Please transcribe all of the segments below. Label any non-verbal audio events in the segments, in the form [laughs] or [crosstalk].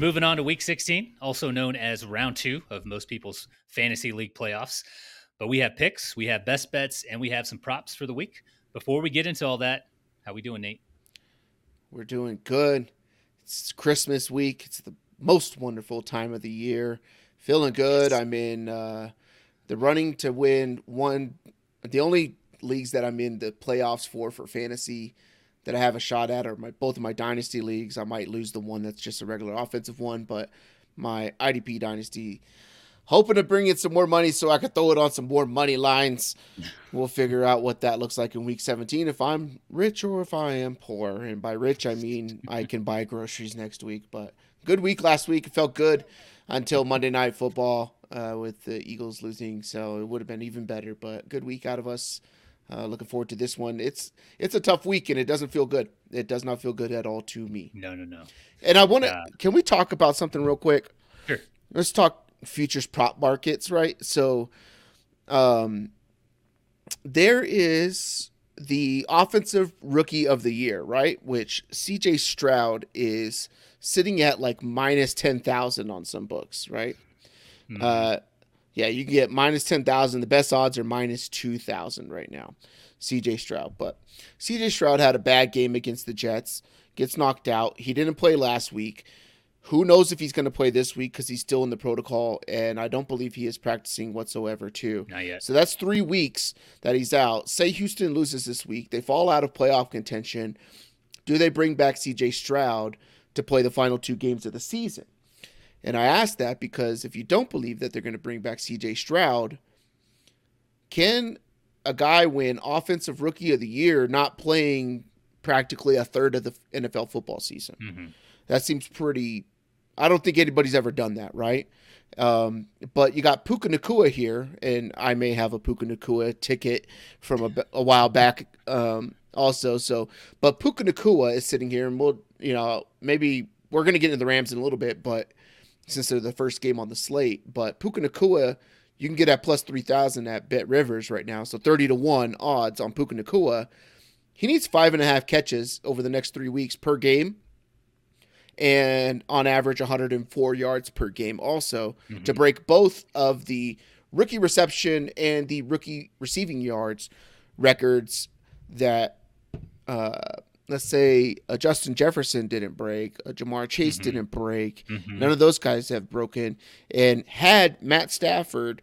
moving on to week 16, also known as round two of most people's fantasy league playoffs. But we have picks, we have best bets, and we have some props for the week. Before we get into all that, how we doing, Nate? We're doing good. It's Christmas week. It's the most wonderful time of the year. Feeling good. I'm in uh, the running to win one. The only leagues that I'm in the playoffs for for fantasy that I have a shot at are my both of my dynasty leagues. I might lose the one that's just a regular offensive one, but my IDP dynasty hoping to bring in some more money so I could throw it on some more money lines. [laughs] We'll figure out what that looks like in week 17 if I'm rich or if I am poor. And by rich, I mean I can buy groceries next week. But good week last week. It felt good until Monday Night Football uh, with the Eagles losing. So it would have been even better. But good week out of us. Uh, looking forward to this one. It's it's a tough week and it doesn't feel good. It does not feel good at all to me. No, no, no. And I want to. Uh, can we talk about something real quick? Sure. Let's talk futures prop markets, right? So, um, there is the offensive rookie of the year, right? Which CJ Stroud is sitting at like minus 10,000 on some books, right? Mm-hmm. Uh, yeah, you can get minus 10,000. The best odds are minus 2,000 right now. CJ Stroud. But CJ Stroud had a bad game against the Jets, gets knocked out. He didn't play last week. Who knows if he's going to play this week because he's still in the protocol, and I don't believe he is practicing whatsoever, too. Not yet. So that's three weeks that he's out. Say Houston loses this week, they fall out of playoff contention. Do they bring back CJ Stroud to play the final two games of the season? And I ask that because if you don't believe that they're going to bring back CJ Stroud, can a guy win Offensive Rookie of the Year not playing practically a third of the NFL football season? Mm-hmm. That seems pretty. I don't think anybody's ever done that, right? Um, but you got Puka Nacua here, and I may have a Puka Nacua ticket from a, a while back um, also. So, but Puka Nacua is sitting here, and we'll, you know, maybe we're going to get into the Rams in a little bit, but since they're the first game on the slate. But Puka Nacua, you can get at plus 3,000 at Bet Rivers right now. So 30 to 1 odds on Puka Nacua. He needs five and a half catches over the next three weeks per game and on average 104 yards per game also mm-hmm. to break both of the rookie reception and the rookie receiving yards records that uh, let's say uh, Justin Jefferson didn't break, uh, Ja'Marr Chase mm-hmm. didn't break. Mm-hmm. None of those guys have broken. And had Matt Stafford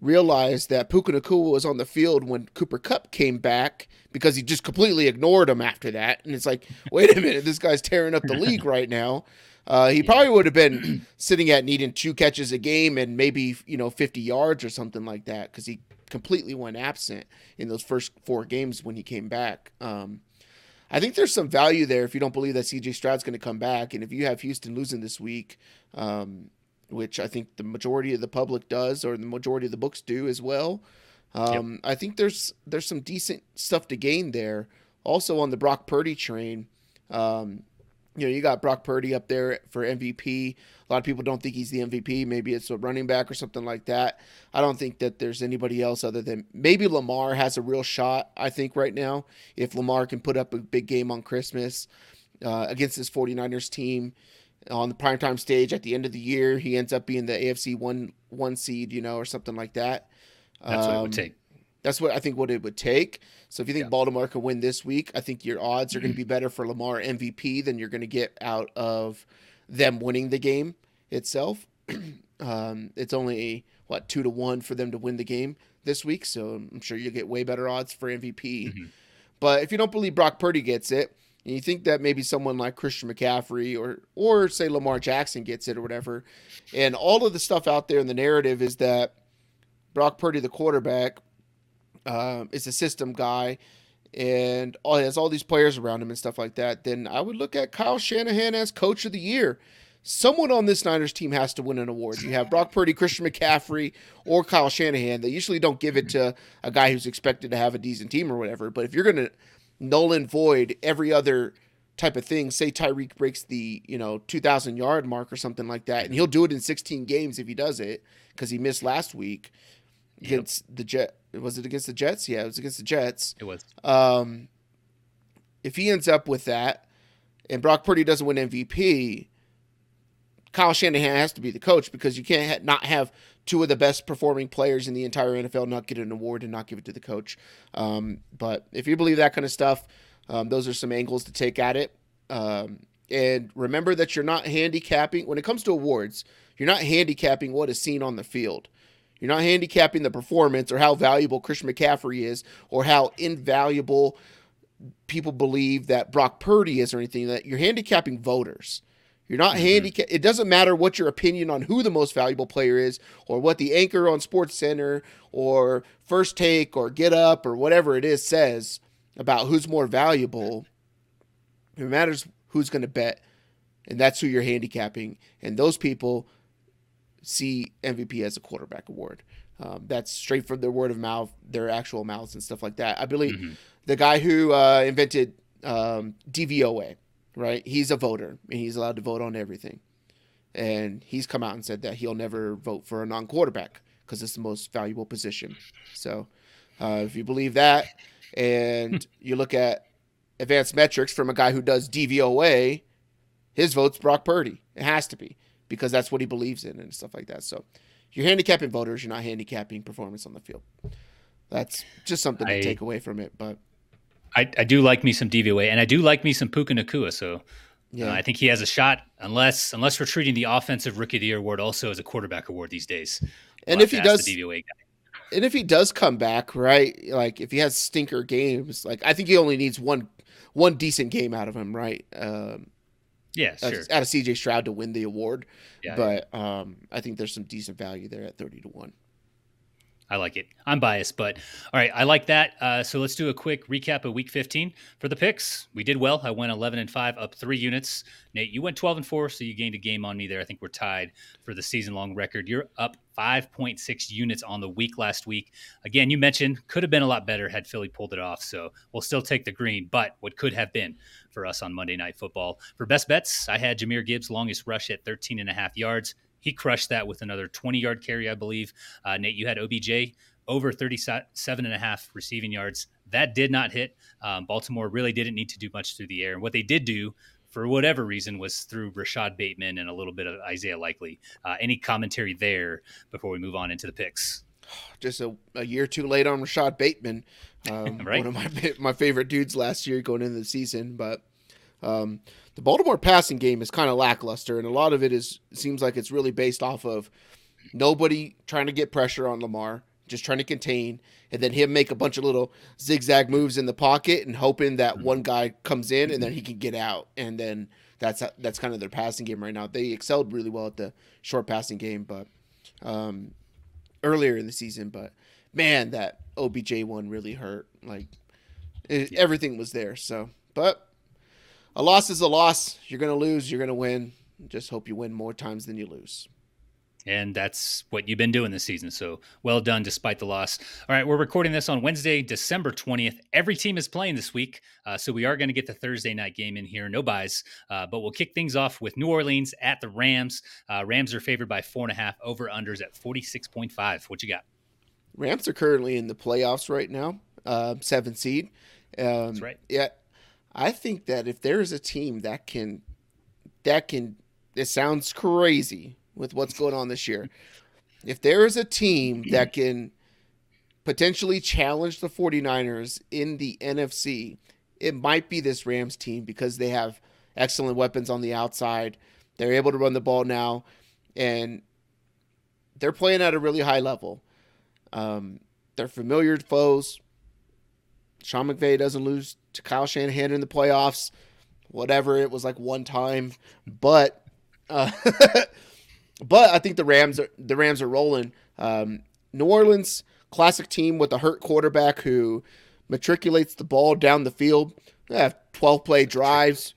realized that Puka Nacua was on the field when Cooper Kupp came back because he just completely ignored him after that. And it's like, [laughs] wait a minute, this guy's tearing up the league right now. Uh, he probably would have been sitting at needing two catches a game and maybe you know 50 yards or something like that because he completely went absent in those first four games when he came back. Um, I think there's some value there if you don't believe that CJ Stroud's going to come back, and if you have Houston losing this week, um, which I think the majority of the public does, or the majority of the books do as well. Um, yep. I think there's there's some decent stuff to gain there. Also on the Brock Purdy train, um, you know, you got Brock Purdy up there for MVP. A lot of people don't think he's the MVP. Maybe it's a running back or something like that. I don't think that there's anybody else other than maybe Lamar has a real shot, I think, right now. If Lamar can put up a big game on Christmas uh, against this 49ers team on the primetime stage at the end of the year, he ends up being the AFC one one seed, you know, or something like that. That's um, what it would um, take. That's what I think what it would take. So if you think yeah. Baltimore can win this week, I think your odds are going to be [clears throat] better for Lamar MVP than you're going to get out of them winning the game itself. [clears throat] um, it's only what two to one for them to win the game this week, so I'm sure you'll get way better odds for MVP. Mm-hmm. But if you don't believe Brock Purdy gets it, and you think that maybe someone like Christian McCaffrey or or say Lamar Jackson gets it or whatever, and all of the stuff out there in the narrative is that Brock Purdy, the quarterback, uh, is a system guy and all, has all these players around him and stuff like that, then I would look at Kyle Shanahan as coach of the year. Someone on this Niners team has to win an award. You have Brock Purdy, Christian McCaffrey, or Kyle Shanahan. They usually don't give it to a guy who's expected to have a decent team or whatever. But if you're going to null and void every other type of thing, say Tyreek breaks the you know 2,000 yard mark or something like that, and he'll do it in 16 games if he does it because he missed last week against yep. the Jet. Was it against the Jets? Yeah, it was against the Jets. It was. Um, if he ends up with that, and Brock Purdy doesn't win MVP, Kyle Shanahan has to be the coach because you can't ha- not have two of the best performing players in the entire NFL not get an award and not give it to the coach. Um, but if you believe that kind of stuff, um, those are some angles to take at it. Um, and remember that you're not handicapping when it comes to awards. You're not handicapping what is seen on the field. You're not handicapping the performance or how valuable Christian McCaffrey is or how invaluable people believe that Brock Purdy is or anything. That you're handicapping voters. You're not mm-hmm. handicap. It doesn't matter what your opinion on who the most valuable player is, or what the anchor on Sports Center, or First Take, or Get Up, or whatever it is says about who's more valuable. It matters who's going to bet, and that's who you're handicapping. And those people see MVP as a quarterback award. Um, that's straight from their word of mouth, their actual mouths and stuff like that. I believe mm-hmm. the guy who uh, invented um, DVOA, right? He's a voter and he's allowed to vote on everything. And he's come out and said that he'll never vote for a non quarterback because it's the most valuable position. So uh, if you believe that and [laughs] you look at advanced metrics from a guy who does DVOA, his vote's Brock Purdy. It has to be because that's what he believes in and stuff like that. So you're handicapping voters, you're not handicapping performance on the field. That's just something to I, take away from it. But I, I do like me some DVOA, and I do like me some Puka Nacua. So uh, yeah. Uh, I think he has a shot, unless unless we're treating the offensive rookie of the year award also as a quarterback award these days. We'll and if he does, and if he does come back, right? Like if he has stinker games, like I think he only needs one one decent game out of him, right? Um, yeah, sure. Out of CJ Stroud to win the award, yeah, but yeah. Um, I think there's some decent value there at thirty to one. I like it. I'm biased, but all right, I like that. Uh, so let's do a quick recap of Week 15 for the picks. We did well. I went 11 and five, up three units. Nate, you went 12 and four, so you gained a game on me there. I think we're tied for the season-long record. You're up 5.6 units on the week last week. Again, you mentioned could have been a lot better had Philly pulled it off. So we'll still take the green, but what could have been for us on Monday Night Football for best bets, I had Jahmyr Gibbs longest rush at 13 and a half yards. He crushed that with another 20 yard carry, I believe. Uh, Nate, you had OBJ over 37 and a half receiving yards. That did not hit. Um, Baltimore really didn't need to do much through the air. And what they did do, for whatever reason, was through Rashod Bateman and a little bit of Isaiah Likely. Uh, any commentary there before we move on into the picks? Just a, a year too late on Rashod Bateman. [laughs] Um, right? One of my [laughs] my favorite dudes last year going into the season, but um, the Baltimore passing game is kind of lackluster, and a lot of it is seems like it's really based off of nobody trying to get pressure on Lamar, just trying to contain, and then him make a bunch of little zigzag moves in the pocket and hoping that mm-hmm. one guy comes in and then he can get out, and then that's that's kind of their passing game right now. They excelled really well at the short passing game, but um, earlier in the season, but man, that OBJ one really hurt. Like it, everything was there. So, but a loss is a loss. You're going to lose. You're going to win. Just hope you win more times than you lose. And that's what you've been doing this season. So well done despite the loss. All right, we're recording this on Wednesday, December 20th. Every team is playing this week. Uh, so we are going to get the Thursday night game in here. No byes. Uh, but we'll kick things off with New Orleans at the Rams. Uh, Rams are favored by four and a half, over unders at 46.5. What you got? Rams are currently in the playoffs right now, uh, seven seed. Um, that's right. Yeah, I think that if there is a team that can, that can, it sounds crazy with what's going on this year. If there is a team that can potentially challenge the 49ers in the NFC, it might be this Rams team because they have excellent weapons on the outside. They're able to run the ball now, and they're playing at a really high level. Um, they're familiar foes. Sean McVay doesn't lose to Kyle Shanahan in the playoffs. Whatever it was like one time, but uh, [laughs] but I think the Rams are the Rams are rolling. Um, New Orleans classic team with a hurt quarterback who matriculates the ball down the field. They have 12 play drives.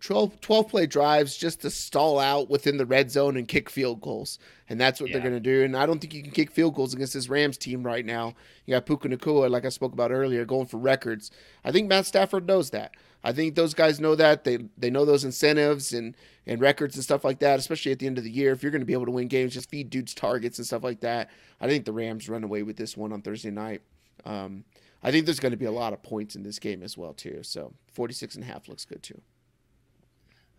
12, 12 play drives just to stall out within the red zone and kick field goals. And that's what yeah. they're going to do. And I don't think you can kick field goals against this Rams team right now. You got Puka Nacua, like I spoke about earlier, going for records. I think Matt Stafford knows that. I think those guys know that. They they know those incentives and, and records and stuff like that, especially at the end of the year. If you're going to be able to win games, just feed dudes targets and stuff like that. I think the Rams run away with this one on Thursday night. Um, I think there's going to be a lot of points in this game as well, too. So 46 and a half looks good, too.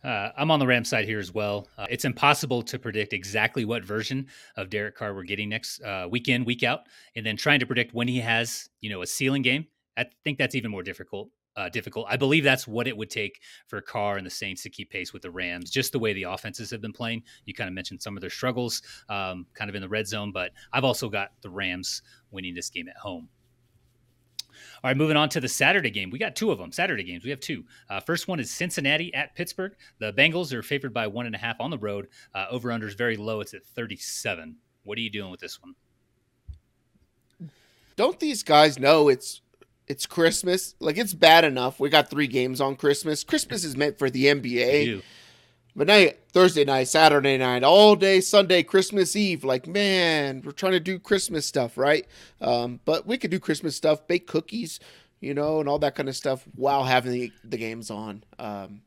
Uh, I'm on the Rams side here as well. Uh, it's impossible to predict exactly what version of Derek Carr we're getting next uh, week in, week out, and then trying to predict when he has, you know, a ceiling game. I think that's even more difficult. Uh, difficult. I believe that's what it would take for Carr and the Saints to keep pace with the Rams, just the way the offenses have been playing. You kind of mentioned some of their struggles, um, kind of in the red zone, but I've also got the Rams winning this game at home. All right, moving on to the Saturday game. We got two of them. Saturday games. We have two. Uh, first one is Cincinnati at Pittsburgh. The Bengals are favored by one and a half on the road. Uh, over under is very low. It's at 37. What are you doing with this one? Don't these guys know it's it's Christmas? Like it's bad enough. We got three games on Christmas. Christmas is meant for the NBA. But now Thursday night, Saturday night, all day Sunday, Christmas Eve. Like, man, we're trying to do Christmas stuff, right? Um, but we could do Christmas stuff, bake cookies, you know, and all that kind of stuff while having the, the games on. Um,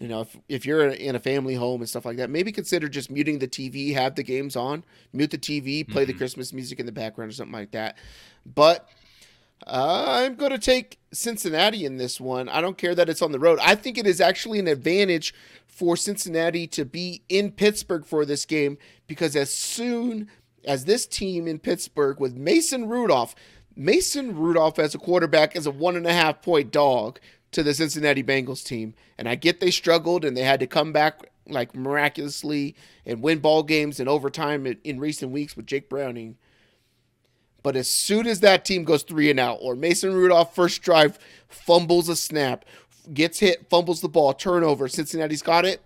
you know, if, if you're in a family home and stuff like that, maybe consider just muting the TV, have the games on, mute the TV, play mm-hmm. the Christmas music in the background or something like that. But I'm going to take Cincinnati in this one. I don't care that it's on the road. I think it is actually an advantage for Cincinnati to be in Pittsburgh for this game because as soon as this team in Pittsburgh with Mason Rudolph, Mason Rudolph as a quarterback is a one and a half point dog to the Cincinnati Bengals team. And I get they struggled and they had to come back like miraculously and win ball games in overtime in, in recent weeks with Jake Browning. But as soon as that team goes three and out, or Mason Rudolph first drive fumbles a snap, gets hit, fumbles the ball, turnover, Cincinnati's got it,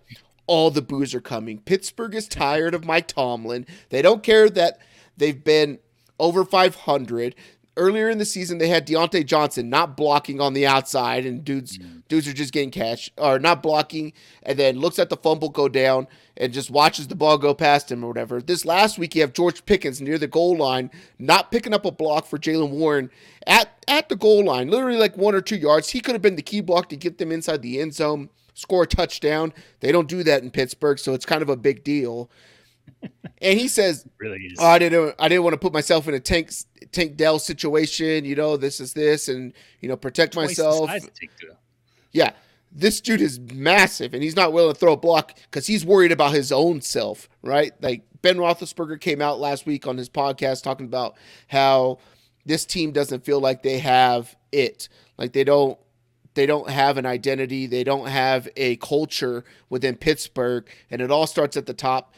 all the boos are coming. Pittsburgh is tired of Mike Tomlin. They don't care that they've been over 500 earlier in the season they had Diontae Johnson not blocking on the outside and dudes mm. dudes are just getting catch or not blocking and then looks at the fumble go down and just watches the ball go past him or whatever. This last week you have George Pickens near the goal line not picking up a block for Jaylen Warren at at the goal line, literally like one or two yards. He could have been the key block to get them inside the end zone, score a touchdown. They don't do that in Pittsburgh, so it's kind of a big deal and he says, [laughs] "Really oh, I didn't. I didn't want to put myself in a tank Tank Dell situation. You know, this is this, and you know, protect Twice myself. Yeah, this dude is massive, and he's not willing to throw a block because he's worried about his own self, right? Like Ben Roethlisberger came out last week on his podcast talking about how this team doesn't feel like they have it, like they don't they don't have an identity, they don't have a culture within Pittsburgh, and it all starts at the top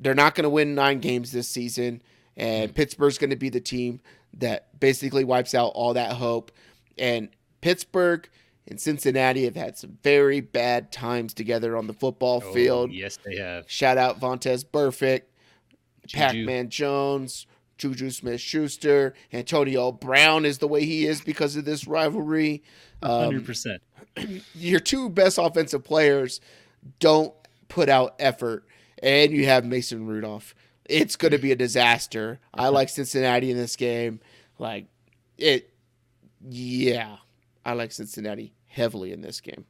they're not going to win nine games this season, and Pittsburgh's going to be the team that basically wipes out all that hope. And Pittsburgh and Cincinnati have had some very bad times together on the football oh, field. Yes, they have. Shout out Vontaze Burfict, Pac Man Jones, Juju Smith Schuster, Antonio Brown is the way he is because of this rivalry. Um, 100%. [clears throat] Your two best offensive players don't put out effort and you have Mason Rudolph. It's going to be a disaster. I [laughs] like Cincinnati in this game. Like it, yeah, I like Cincinnati heavily in this game.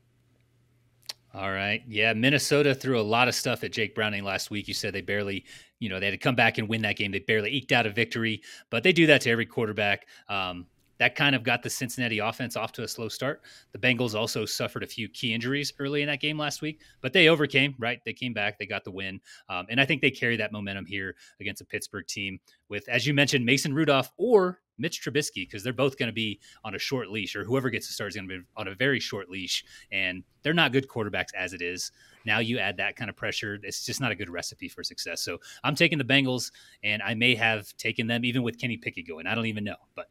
All right. Yeah, Minnesota threw a lot of stuff at Jake Browning last week. You said they barely, you know, they had to come back and win that game. They barely eked out a victory, but they do that to every quarterback. Um, that kind of got the Cincinnati offense off to a slow start. The Bengals also suffered a few key injuries early in that game last week, but they overcame, right? They came back, they got the win. Um, and I think they carry that momentum here against a Pittsburgh team with, as you mentioned, Mason Rudolph or Mitch Trubisky, because they're both going to be on a short leash, or whoever gets to start is going to be on a very short leash. And they're not good quarterbacks as it is. Now you add that kind of pressure, it's just not a good recipe for success. So I'm taking the Bengals, and I may have taken them even with Kenny Pickett going. I don't even know, but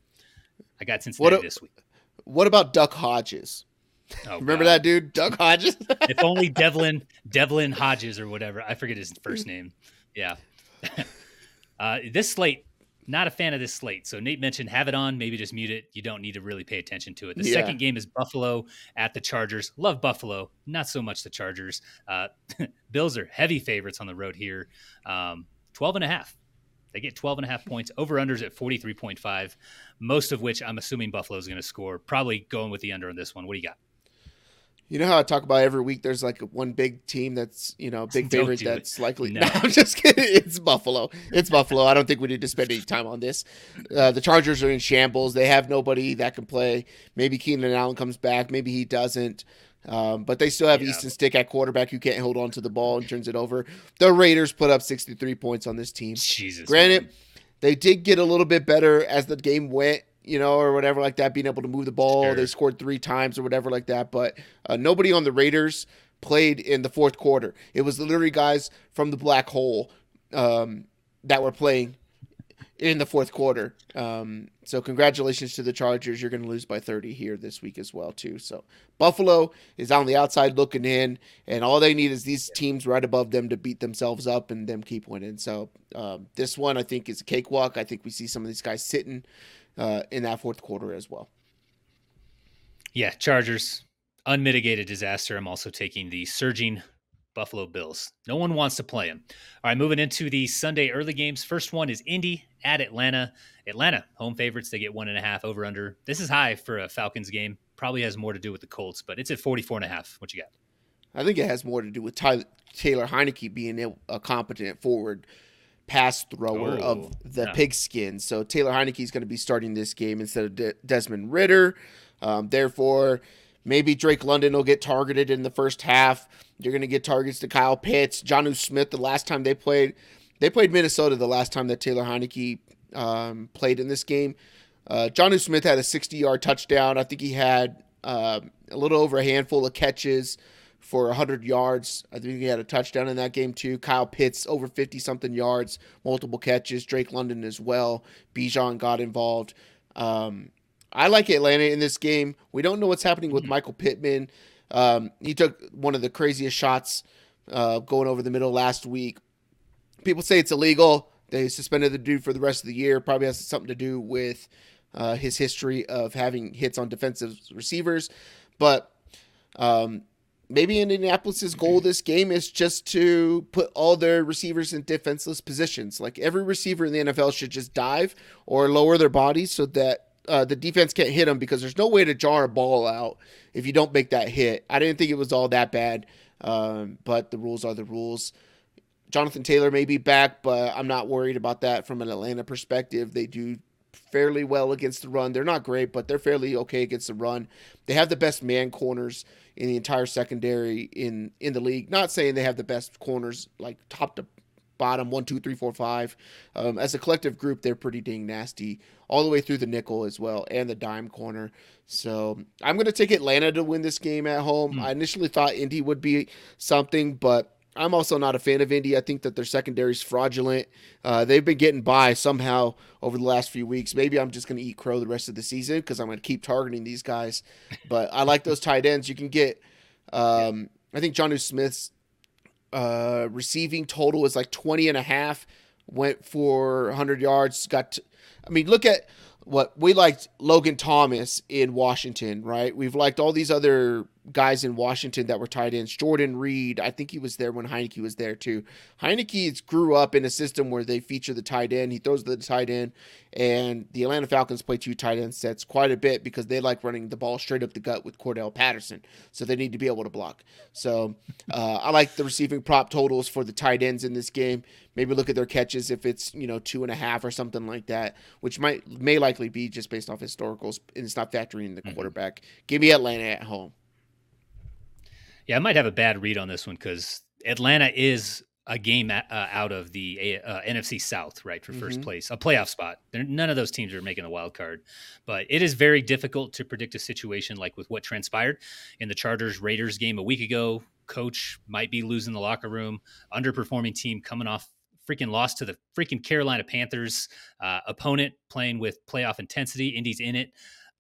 I got Cincinnati what, this week. What about Duck Hodges? Oh, [laughs] Remember God. that dude, Duck Hodges? if only [laughs] Devlin Devlin Hodges or whatever. I forget his first [laughs] name. Yeah. uh, this slate, not a fan of this slate. So Nate mentioned have it on, maybe just mute it. You don't need to really pay attention to it. The yeah. second game is Buffalo at the Chargers. Love Buffalo, not so much the Chargers. Uh, [laughs] Bills are heavy favorites on the road here. Um, 12 and a half. They get 12 and a half points. Over unders at 43.5, most of which I'm assuming Buffalo is going to score. Probably going with the under on this one. What do you got? You know how I talk about every week there's like one big team that's, you know, big [laughs] favorite that's it. likely. No. [laughs] no. I'm just kidding. It's Buffalo. It's Buffalo. I don't think we need to spend any time on this. Uh, the Chargers are in shambles. They have nobody that can play. Maybe Keenan Allen comes back. Maybe he doesn't. Um, but they still have Yeah. Easton Stick at quarterback who can't hold on to the ball and turns it over. The Raiders put up 63 points on this team. Jesus. Granted, man. they did get a little bit better as the game went, you know, or whatever like that, being able to move the ball. Sure. They scored three times or whatever like that. But uh, nobody on the Raiders played in the fourth quarter. It was literally guys from the black hole um, that were playing in the fourth quarter. Um, so congratulations to the Chargers. You're going to lose by 30 here this week as well too. So Buffalo is on the outside looking in, and all they need is these teams right above them to beat themselves up and them keep winning. So um, this one I think is a cakewalk. I think we see some of these guys sitting uh, in that fourth quarter as well. Yeah, Chargers, unmitigated disaster. I'm also taking the surging Buffalo Bills. No one wants to play them. All right, moving into the Sunday early games. First one is Indy at Atlanta. Atlanta, home favorites. They get one and a half over under. This is high for a Falcons game. Probably has more to do with the Colts, but it's at 44 and a half. What you got? I think it has more to do with Tyler, Taylor Heinicke being a competent forward pass thrower Oh, of the yeah. pigskin. So Taylor Heinicke is going to be starting this game instead of De- Desmond Ridder. Um, therefore, maybe Drake London will get targeted in the first half. You're going to get targets to Kyle Pitts, Jonnu Smith. The last time they played, they played Minnesota. The last time that Taylor Heinicke um, played in this game, uh, Jonnu Smith had a 60-yard touchdown. I think he had uh, a little over a handful of catches for 100 yards. I think he had a touchdown in that game too. Kyle Pitts over 50 something yards, multiple catches. Drake London as well. Bijan got involved. Um, I like Atlanta in this game. We don't know what's happening with Michael Pittman. Um, he took one of the craziest shots uh, going over the middle last week. People say it's illegal. They suspended the dude for the rest of the year. Probably has something to do with uh, his history of having hits on defensive receivers. But um, maybe Indianapolis's goal this game is just to put all their receivers in defenseless positions. Like every receiver in the NFL should just dive or lower their bodies so that uh, the defense can't hit them because there's no way to jar a ball out if you don't make that hit. I didn't think it was all that bad, um, but the rules are the rules. Jonathan Taylor may be back, but I'm not worried about that from an Atlanta perspective. They do fairly well against the run. They're not great, but they're fairly okay against the run. They have the best man corners in the entire secondary in in the league. Not saying they have the best corners like top to bottom one, two, three, four, five. Um, as a collective group, they're pretty dang nasty all the way through the nickel as well and the dime corner. So I'm going to take Atlanta to win this game at home. Hmm. I initially thought Indy would be something, but I'm also not a fan of Indy. I think that their secondary is fraudulent. Uh, they've been getting by somehow over the last few weeks. Maybe I'm just going to eat crow the rest of the season because I'm going to keep targeting these guys. But I like those tight ends. You can get, um, I think Jonnu Smith's uh, receiving total is like 20 and a half. Went for 100 yards. Got, I mean, look at what we liked Logan Thomas in Washington, right? We've liked all these other guys in Washington that were tight ends. Jordan Reed, I think he was there when Heinicke was there too. Heinicke grew up in a system where they feature the tight end. He throws the tight end, and the Atlanta Falcons play two tight end sets quite a bit because they like running the ball straight up the gut with Cordarrelle Patterson. So they need to be able to block. So uh, I like the receiving prop totals for the tight ends in this game. Maybe look at their catches if it's you know two and a half or something like that, which might may likely be just based off historicals and it's not factoring in the Mhm. quarterback. Give me Atlanta at home. Yeah, I might have a bad read on this one because Atlanta is a game uh, out of the uh, NFC South, right, for 1st Mhm. place, a playoff spot. They're, none of those teams are making the wild card, but it is very difficult to predict a situation like with what transpired in the Chargers Raiders game a week ago. Coach might be losing the locker room, underperforming team coming off freaking loss to the freaking Carolina Panthers, uh, opponent playing with playoff intensity. Indy's in it.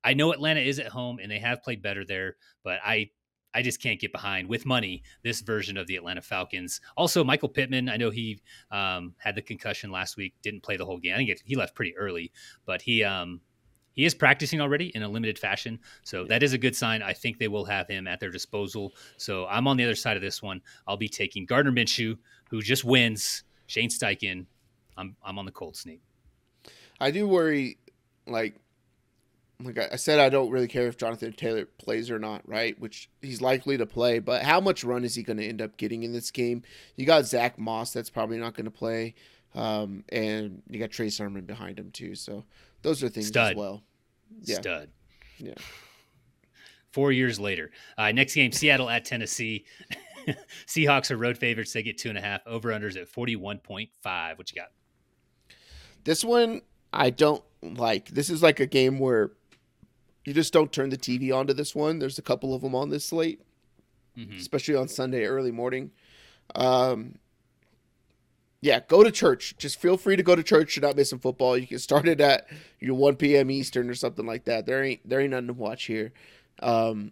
I know Atlanta is at home and they have played better there, but I I just can't get behind with money this version of the Atlanta Falcons. Also, Michael Pittman, I know he um, had the concussion last week, didn't play the whole game. I think he left pretty early, but he um, he is practicing already in a limited fashion, so that is a good sign. I think they will have him at their disposal. So I'm on the other side of this one. I'll be taking Gardner Minshew, who just wins. Shane Steichen. I'm I'm on the Colts, Nate. I do worry, like, like I I said, I don't really care if Jonathan Taylor plays or not, right? Which he's likely to play, but how much run is he going to end up getting in this game? You got Zach Moss, that's probably not going to play, um, and you got Trey Sermon behind him too. So those are things Stud. as well. Yeah. Stud. Yeah. Four years later. Uh, next game, Seattle at Tennessee. [laughs] Seahawks are road favorites. They get two and a half. Over unders at 41.5. What you got? This one I don't like. This is like a game where you just don't turn the TV onto this one. There's a couple of them on this slate, mm-hmm. especially on Sunday early morning. Um, yeah, go to church. Just feel free to go to church. You're not missing football. You can start it at your 1 p.m. Eastern or something like that. There ain't there ain't nothing to watch here. Um,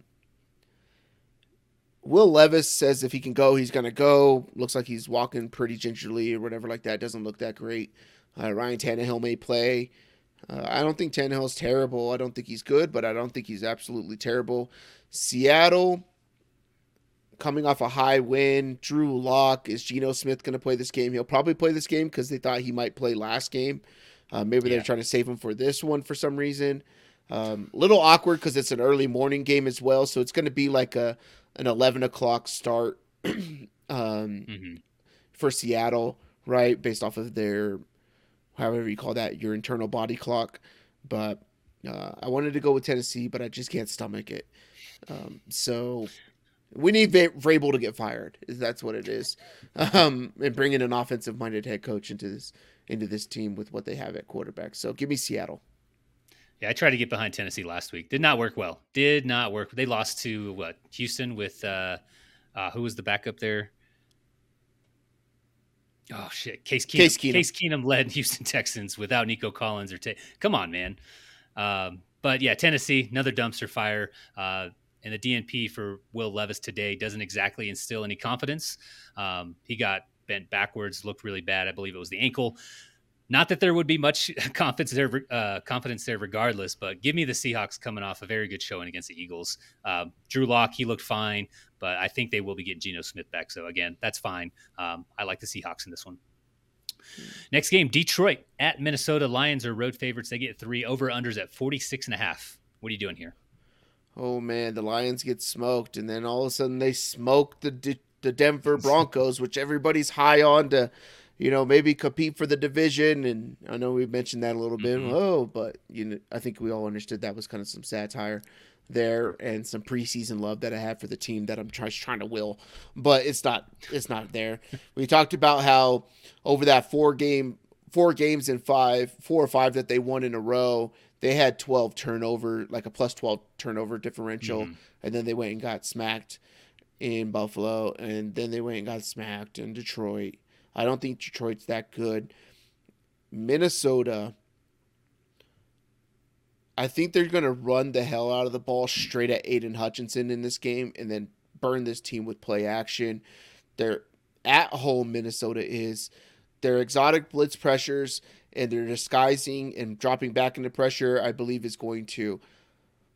Will Levis says if he can go, he's gonna go. Looks like he's walking pretty gingerly or whatever like that. Doesn't look that great. Uh, Ryan Tannehill may play. Uh, I don't think Tannehill's terrible. I don't think he's good, but I don't think he's absolutely terrible. Seattle coming off a high win. Drew Lock is Geno Smith going to play this game? He'll probably play this game because they thought he might play last game. Uh, maybe yeah. they're trying to save him for this one for some reason. Um, little awkward because it's an early morning game as well, so it's going to be like a an eleven o'clock start [clears throat] um, mm-hmm. for Seattle, right? Based off of their however you call that, your internal body clock. But uh, I wanted to go with Tennessee, but I just can't stomach it. Um, so we need v- Vrabel to get fired. That's what it is, um, and bringing an offensive-minded head coach into this into this team with what they have at quarterback. So give me Seattle. Yeah, I tried to get behind Tennessee last week. Did not work well. Did not work. They lost to what Houston with uh, uh, who was the backup there? Oh shit, Case Keenum. Case Keenum, Case Keenum led [laughs] Houston Texans without Nico Collins or Tay. Come on, man. Um, but yeah, Tennessee, another dumpster fire. Uh, and the DNP for Will Levis today doesn't exactly instill any confidence. Um, he got bent backwards, looked really bad. I believe it was the ankle. Not that there would be much [laughs] confidence there, uh, confidence there, regardless. But give me the Seahawks coming off a very good showing against the Eagles. Uh, Drew Lock, he looked fine, but I think they will be getting Geno Smith back. So again, that's fine. Um, I like the Seahawks in this one. Next game, Detroit at Minnesota. Lions are road favorites. They get three over unders at 46 and a half. What are you doing here? Oh man, the Lions get smoked, and then all of a sudden they smoke the the Denver [laughs] Broncos, which everybody's high on to you know, maybe compete for the division. And I know we mentioned that a little bit. Mm-hmm. Oh, but you know, I think we all understood that was kind of some satire there and some preseason love that I had for the team that I'm try- trying to will, but it's not it's not there. [laughs] we talked about how over that four game four games in five, four or five that they won in a row, they had 12 turnover, like a plus 12 turnover differential, mm-hmm. and then they went and got smacked in Buffalo, and then they went and got smacked in Detroit, I don't think Detroit's that good. Minnesota, I think they're going to run the hell out of the ball straight at Aidan Hutchinson in this game and then burn this team with play action. They're at home, Minnesota is. Their exotic blitz pressures and their disguising and dropping back into pressure, I believe, is going to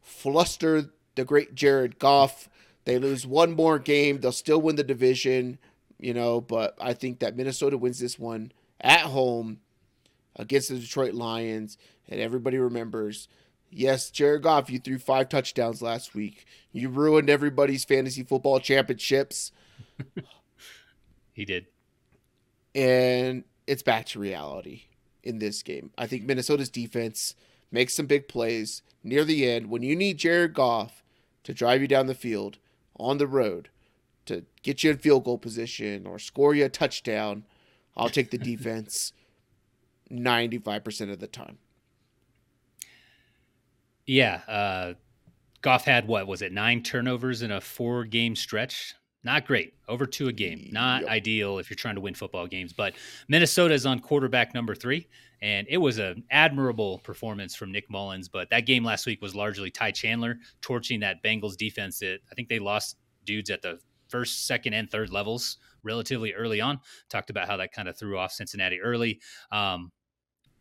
fluster the great Jared Goff. They lose one more game, they'll still win the division you know, but I think that Minnesota wins this one at home against the Detroit Lions, and everybody remembers. Yes, Jared Goff, you threw five touchdowns last week. You ruined everybody's fantasy football championships. [laughs] he did. And it's back to reality in this game. I think Minnesota's defense makes some big plays near the end when you need Jared Goff to drive you down the field on the road to get you in field goal position or score you a touchdown, I'll take the [laughs] defense 95% of the time. Yeah. Uh, Goff had what was it, nine turnovers in a four game stretch? Not great. Over two a game. Not yep. ideal if you're trying to win football games. But Minnesota is on quarterback number three. And it was an admirable performance from Nick Mullens. But that game last week was largely Ty Chandler torching that Bengals defense that I think they lost dudes at the first, second, and third levels relatively early on. Talked about how that kind of threw off Cincinnati early. Um,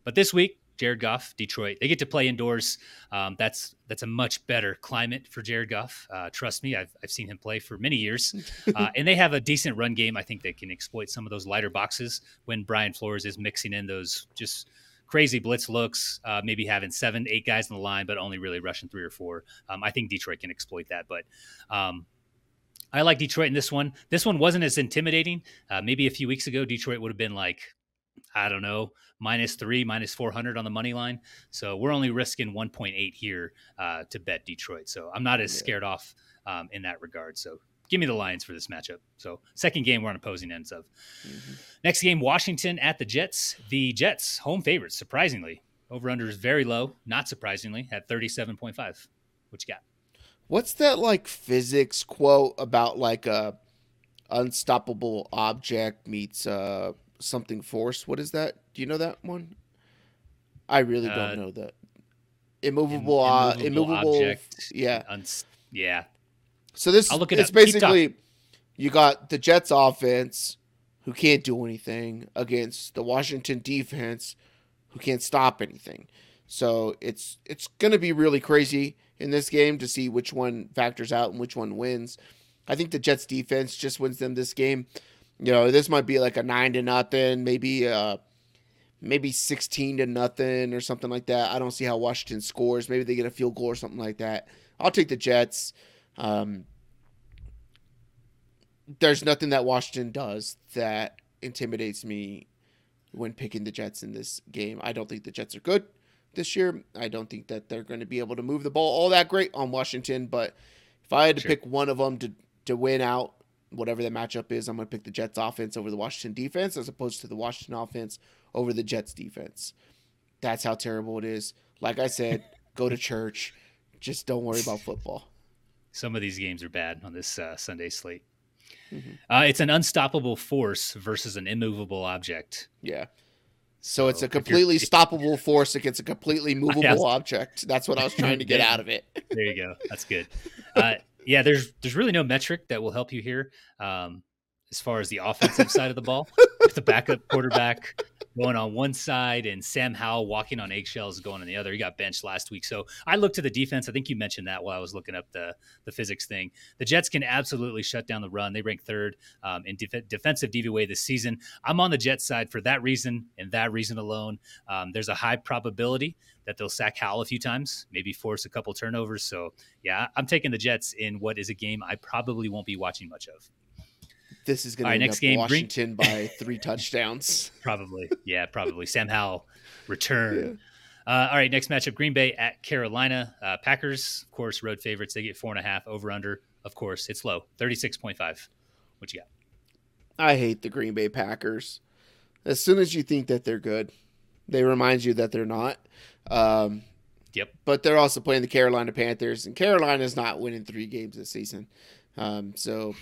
but this week, Jared Goff, Detroit, they get to play indoors. Um, that's that's a much better climate for Jared Goff. Uh, trust me, I've, I've seen him play for many years, [laughs] uh, and they have a decent run game. I think they can exploit some of those lighter boxes when Brian Flores is mixing in those just crazy blitz looks, uh, maybe having seven, eight guys in the line, but only really rushing three or four. Um, I think Detroit can exploit that. But um, I like Detroit in this one. This one wasn't as intimidating. Uh, maybe a few weeks ago, Detroit would have been like I don't know, minus three, minus 400 on the money line. So we're only risking 1.8 here uh, to bet Detroit. So I'm not as yeah. scared off um, in that regard. So give me the Lions for this matchup. So second game we're on opposing ends of. Mm-hmm. Next game, Washington at the Jets. The Jets home favorites, surprisingly. Over under is very low, not surprisingly, at 37.5. What you got? What's that like physics quote about like a unstoppable object meets uh something force? What is that? Do you know that one? I really don't uh, know that. Immovable, Im- uh, immovable, object, yeah, uns- yeah. So this I'll look it it's up. basically you got the Jets offense who can't do anything against the Washington defense who can't stop anything. So it's it's going to be really crazy in this game to see which one factors out and which one wins. I think the Jets defense just wins them this game. You know, this might be like a 9 to nothing, maybe uh maybe 16 to nothing or something like that. I don't see how Washington scores. Maybe they get a field goal or something like that. I'll take the Jets. Um, there's nothing that Washington does that intimidates me when picking the Jets in this game. I don't think the Jets are good this year. I don't think that they're going to be able to move the ball all that great on Washington. But if I had to sure. pick one of them to to win out, whatever the matchup is, I'm going to pick the Jets offense over the Washington defense as opposed to the Washington offense over the Jets defense. That's how terrible it is. Like I said, [laughs] go to church. Just don't worry about football. Some of these games are bad on this uh, Sunday slate. Mm-hmm. Uh, it's an unstoppable force versus an immovable object. Yeah. So, so it's a completely [laughs] stoppable force against a completely [laughs] movable object. That's what I was trying to get out of it. there you go. That's good. Uh, yeah, there's there's really no metric that will help you here. Um, as far as the offensive side of the ball, with the backup quarterback going on one side and Sam Howell walking on eggshells going on the other. He got benched last week. So I looked to the defense. I think you mentioned that while I was looking up the, the physics thing. The Jets can absolutely shut down the run. They rank third um, in def- defensive DVOA this season. I'm on the Jets side for that reason and that reason alone. Um, there's a high probability that they'll sack Howell a few times, maybe force a couple turnovers. So yeah, I'm taking the Jets in what is a game I probably won't be watching much of. This is going right, to next game, Washington Green... by [laughs] three touchdowns. Probably, yeah, probably. Sam Howell return. Yeah. Uh, all right, next matchup: Green Bay at Carolina. Uh, Packers, of course, road favorites. They get four and a half over under. Of course, it's low, thirty six point five. What you got? I hate the Green Bay Packers. As soon as you think that they're good, they remind you that they're not. Um, yep. But they're also playing the Carolina Panthers, and Carolina's not winning three games this season. Um, so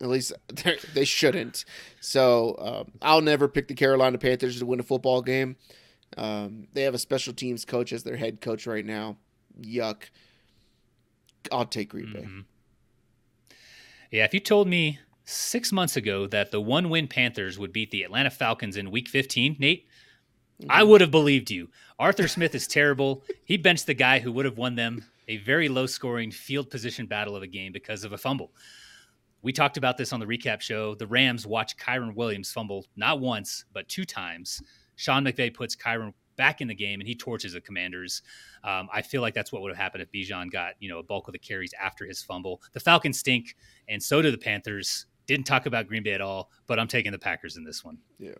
at least [laughs] they shouldn't. So um, I'll never pick the Carolina Panthers to win a football game. Um, they have a special teams coach as their head coach right now. Yuck. I'll take Green Bay. Mm-hmm. Yeah, if you told me six months ago that the one win Panthers would beat the Atlanta Falcons in week 15, Nate, mm-hmm. I would have believed you. Arthur Smith is terrible. He benched the guy who would have won them a very low scoring field position battle of a game because of a fumble we talked about this on the recap show. The Rams watch Kyren Williams fumble not once, but two times. Sean McVay puts Kyren back in the game and he torches the commanders. Um, I feel like that's what would have happened if Bijan got, you know, a bulk of the carries after his fumble. The Falcons stink, and so do the Panthers. Didn't talk about Green Bay at all, but I'm taking the Packers in this one. Yeah.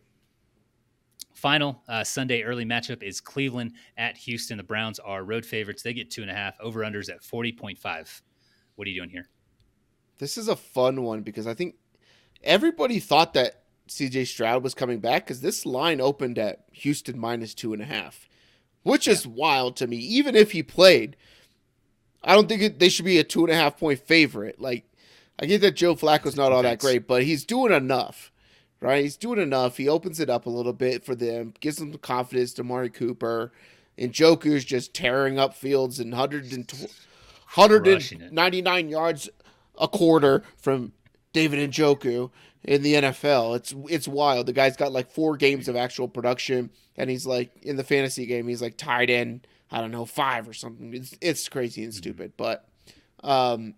Final uh, Sunday early matchup is Cleveland at Houston. The Browns are road favorites. They get two and a half over unders at 40.5. What are you doing here? This is a fun one because I think everybody thought that CJ Stroud was coming back because this line opened at Houston minus two and a half, which yeah. is wild to me. Even if he played, I don't think it, they should be a two and a half point favorite. Like, I get that Joe Flacco's not all that great, but he's doing enough, right? He's doing enough. He opens it up a little bit for them, gives them the confidence to Amari Cooper. And Njoku's just tearing up fields and 199 yards a quarter from David and Njoku in the NFL. It's it's wild. The guy's got like four games of actual production, and he's like in the fantasy game, he's like tied in. I don't know five or something. It's it's crazy and stupid, but um,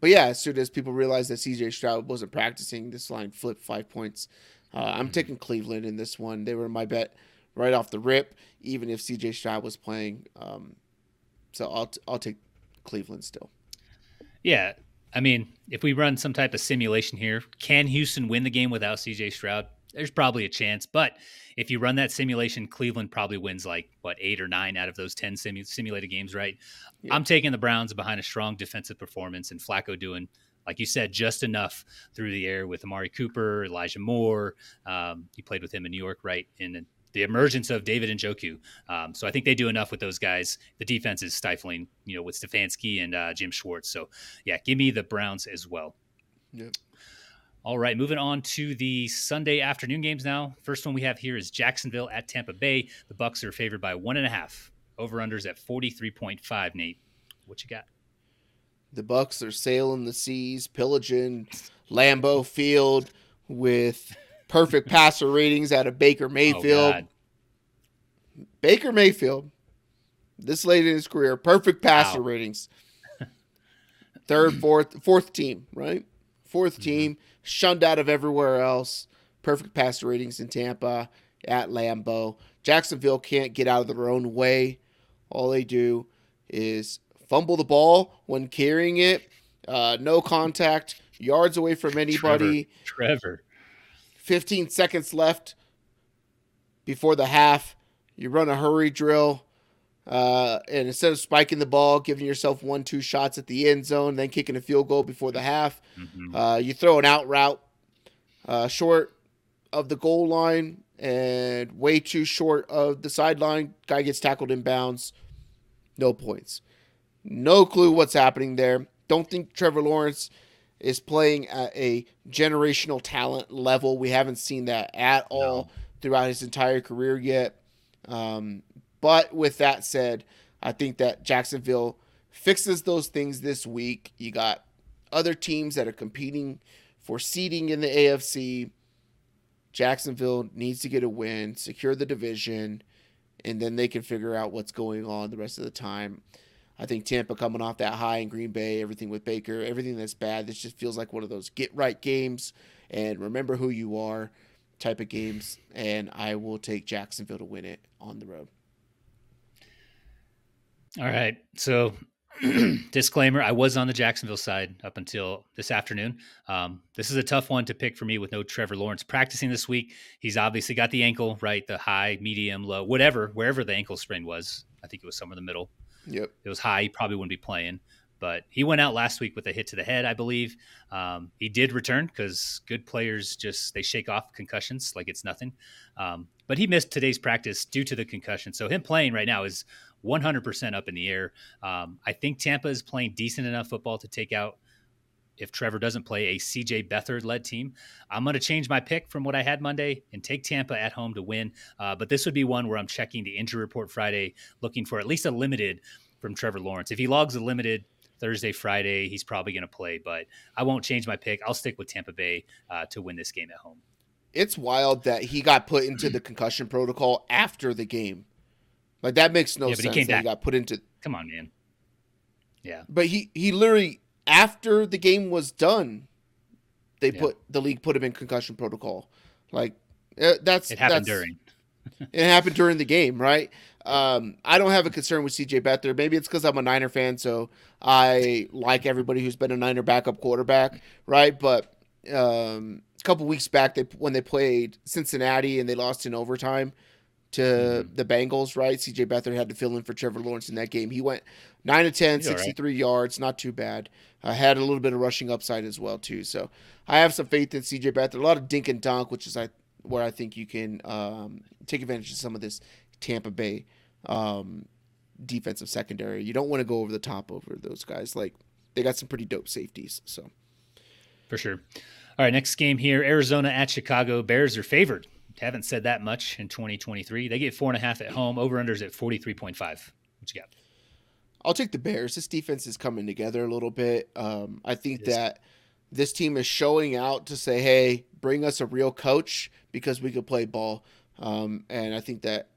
but yeah, as soon as people realized that C.J. Stroud wasn't practicing, this line flipped five points. Uh, I'm mm-hmm. taking Cleveland in this one. They were my bet right off the rip, even if C.J. Stroud was playing. Um, so I'll t- I'll take Cleveland still. Yeah. I mean, if we run some type of simulation here, can Houston win the game without CJ Stroud? there's probably a chance. But if you run that simulation, Cleveland probably wins like what eight or nine out of those ten simu- simulated games, right? Yeah. I'm taking the Browns behind a strong defensive performance and Flacco doing. Like you said, just enough through the air with Amari Cooper, Elijah Moore. Um, he played with him in New York, right? In the emergence of David Njoku. Um, so I think they do enough with those guys. The defense is stifling, you know, with Stefanski and uh, Jim Schwartz. So yeah, give me the Browns as well. Yep. All right, moving on to the Sunday afternoon games now. First one we have here is Jacksonville at Tampa Bay. The Bucs are favored by one and a half. Over unders at forty three point five. Nate, what you got? The Bucs are sailing the seas, pillaging Lambeau Field with perfect passer ratings out of Baker Mayfield. Oh, Baker Mayfield, this late in his career, perfect passer wow. ratings. [laughs] Third, fourth, fourth team, right? 4th mm-hmm. team, shunned out of everywhere else. Perfect passer ratings in Tampa at Lambeau. Jacksonville can't get out of their own way. All they do is fumble the ball when carrying it, uh, no contact, yards away from anybody. Trevor. Trevor. 15 seconds left before the half. You run a hurry drill. Uh, and instead of spiking the ball, giving yourself one, two shots at the end zone, then kicking a field goal before the half, mm-hmm. uh, you throw an out route uh, short of the goal line and way too short of the sideline. Guy gets tackled in bounds. No points. No clue what's happening there. Don't think Trevor Lawrence is playing at a generational talent level. We haven't seen that at all throughout his entire career yet. Um, but with that said, I think that Jacksonville fixes those things this week. You got other teams that are competing for seeding in the AFC. Jacksonville needs to get a win, secure the division, and then they can figure out what's going on the rest of the time. I think Tampa coming off that high in Green Bay, everything with Baker, everything that's bad, this just feels like one of those get right games and remember who you are type of games. And I will take Jacksonville to win it on the road. All right. So, [clears throat] disclaimer I was on the Jacksonville side up until this afternoon. Um, this is a tough one to pick for me with no Trevor Lawrence practicing this week. He's obviously got the ankle, right? The high, medium, low, whatever, wherever the ankle sprain was. I think it was somewhere in the middle Yep. It was high. He probably wouldn't be playing. But he went out last week with a hit to the head, I believe. Um, he did return because good players just they shake off concussions like it's nothing. Um, but he missed today's practice due to the concussion. So him playing right now is 100% up in the air. Um, I think Tampa is playing decent enough football to take out if Trevor doesn't play a CJ Beathard led team. I'm going to change my pick from what I had Monday and take Tampa at home to win. Uh, but this would be one where I'm checking the injury report Friday, looking for at least a limited from Trevor Lawrence. If he logs a limited Thursday, Friday, he's probably going to play. But I won't change my pick. I'll stick with Tampa Bay uh, to win this game at home. It's wild that he got put into the concussion protocol after the game. Like that makes no yeah, sense. He, he got put into. Come on, man. Yeah, but he he literally after the game was done, they yeah. put the league put him in concussion protocol. Like uh, that's it happened that's, during. [laughs] it happened during the game, right? Um, I don't have a concern with CJ Beathard. Maybe it's because I'm a Niner fan, so I like everybody who's been a Niner backup quarterback, right? But um, a couple weeks back, they when they played Cincinnati and they lost in overtime to mm-hmm. the Bengals, right? CJ Beathard had to fill in for Trevor Lawrence in that game. He went 9 to 10, 63 right. yards, not too bad. Uh, had a little bit of rushing upside as well too. So I have some faith in CJ Beathard. A lot of dink and dunk, which is I, where I think you can um, take advantage of some of this Tampa Bay um, defensive secondary. You don't want to go over the top over those guys. Like they got some pretty dope safeties. So for sure. All right, next game here: Arizona at Chicago. Bears are favored haven't said that much in 2023. They get four and a half at home. Over unders at 43.5. What you got? I'll take the Bears. This defense is coming together a little bit. Um, I think that this team is showing out to say, hey, bring us a real coach because we could play ball. Um, and I think that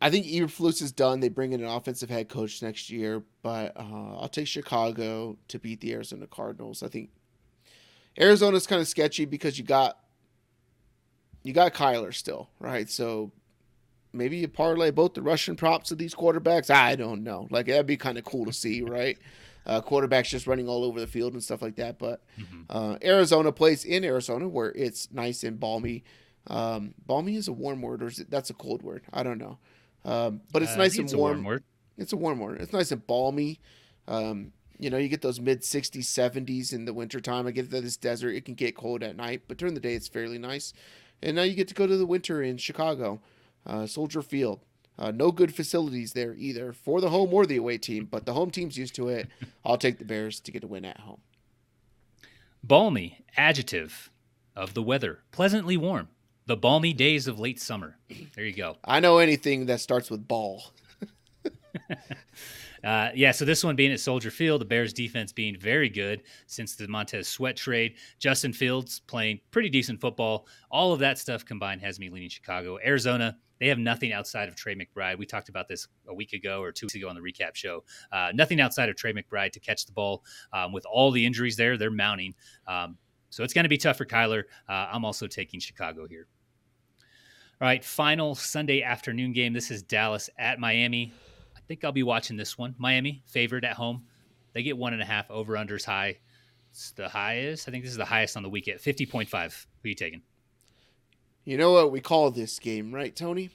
I think Eberflus is done. They bring in an offensive head coach next year, but uh, I'll take Chicago to beat the Arizona Cardinals. I think Arizona's kind of sketchy because you got you got Kyler still, right? So maybe you parlay both the rushing props of these quarterbacks. I don't know. Like that'd be kind of cool to see, right? uh, quarterbacks just running all over the field and stuff like that. But Mhm. uh, Arizona plays in Arizona where it's nice and balmy. Um, balmy is a warm word, or is it, that's a cold word? I don't know. Um, but it's Uh, nice and warm. word. It's a warm word. It's nice and balmy. Um, you know, you get those mid 60s, 70s in the wintertime. I get to this desert, it can get cold at night, but during the day, it's fairly nice. And now you get to go to the winter in Chicago, uh, Soldier Field. Uh, no good facilities there either for the home or the away team, but the home team's used to it. I'll take the Bears to get a win at home. Balmy, adjective of the weather, pleasantly warm. The balmy days of late summer. There you go. I know anything that starts with ball. [laughs] Uh, yeah, so this one being at Soldier Field, the Bears defense being very good since the Montez Sweat trade. Justin Fields playing pretty decent football. All of that stuff combined has me leaning Chicago. Arizona, they have nothing outside of Trey McBride. We talked about this a week ago or two weeks ago on the recap show. Uh, nothing outside of Trey McBride to catch the ball. Um, with all the injuries there, they're mounting. Um, so it's going to be tough for Kyler. Uh, I'm also taking Chicago here. All right, final Sunday afternoon game. This is Dallas at Miami. I think I'll be watching this one. Miami favored at home. They get one and a half over unders high. It's the highest. I think this is the highest on the week at 50.5. Who are you taking? You know what we call this game, right, Tony?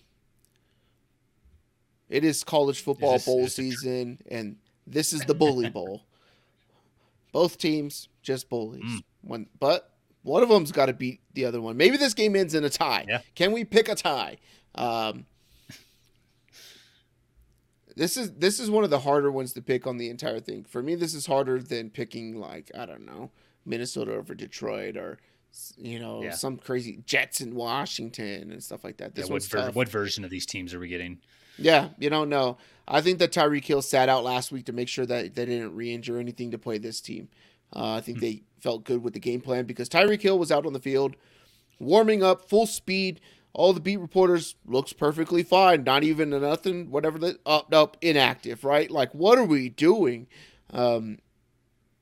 It is college football this- bowl is this tr- season, and this is the bully [laughs] bowl. Both teams just bullies. Mm. One, but one of them's got to beat the other one. Maybe this game ends in a tie. Yeah. Can we pick a tie? Um, this is this is one of the harder ones to pick on the entire thing. For me, this is harder than picking like I don't know Minnesota over Detroit or you know Yeah. some crazy Jets in Washington and stuff like that. This Yeah, what, ver- what version of these teams are we getting? Yeah, you don't know. I think that Tyreek Hill sat out last week to make sure that they didn't re-injure anything to play this team. Uh, I think they felt good with the game plan because Tyreek Hill was out on the field, warming up full speed. All the beat reporters looks perfectly fine. Not even a nothing, whatever. The up, up, inactive. Right? Like, what are we doing? Um,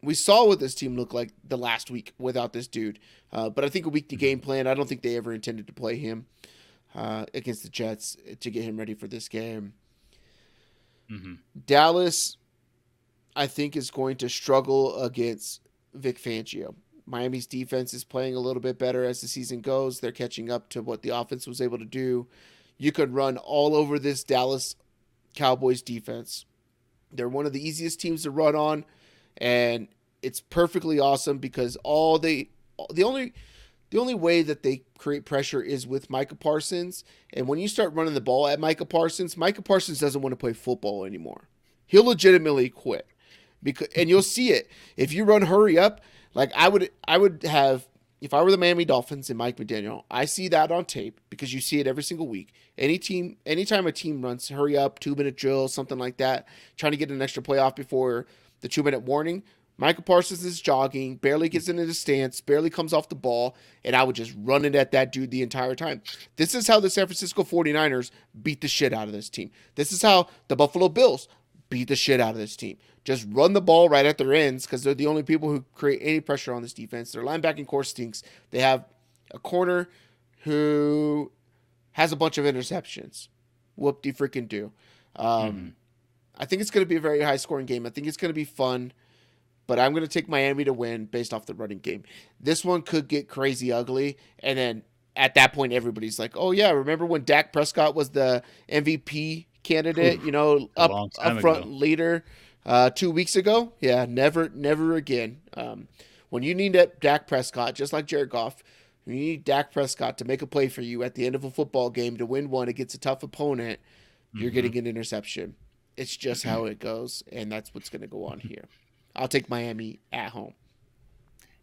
we saw what this team looked like the last week without this dude. Uh, but I think a week to game plan. I don't think they ever intended to play him uh, against the Jets to get him ready for this game. hmm Dallas, I think, is going to struggle against Vic Fangio. Miami's defense is playing a little bit better as the season goes. They're catching up to what the offense was able to do. You could run all over this Dallas Cowboys defense. They're one of the easiest teams to run on, and it's perfectly awesome because all they, the only, the only way that they create pressure is with Micah Parsons. And when you start running the ball at Micah Parsons, Micah Parsons doesn't want to play football anymore. He'll legitimately quit. Because and you'll see it. If you run hurry up, like I would I would have if I were the Miami Dolphins and Mike McDaniel, I see that on tape because you see it every single week. Any team anytime a team runs hurry up, two minute drill, something like that, trying to get an extra playoff before the two minute warning, Micah Parsons is jogging, barely gets into the stance, barely comes off the ball, and I would just run it at that dude the entire time. This is how the San Francisco 49ers beat the shit out of this team. This is how the Buffalo Bills beat the shit out of this team. Just run the ball right at their ends because they're the only people who create any pressure on this defense. Their linebacking core stinks. They have a corner who has a bunch of interceptions. Whoop de freaking do. Um, I think it's going to be a very high scoring game. I think it's going to be fun, but I'm going to take Miami to win based off the running game. This one could get crazy ugly, and then at that point, everybody's like, "Oh yeah, remember when Dak Prescott was the MVP candidate? You know, up front ago. leader uh, two weeks ago? Yeah, never, never again. Um, when you need that Dak Prescott, just like Jared Goff, you need Dak Prescott to make a play for you at the end of a football game to win one against a tough opponent. You're getting an interception. It's just how it goes, and that's what's going to go on here. I'll take Miami at home.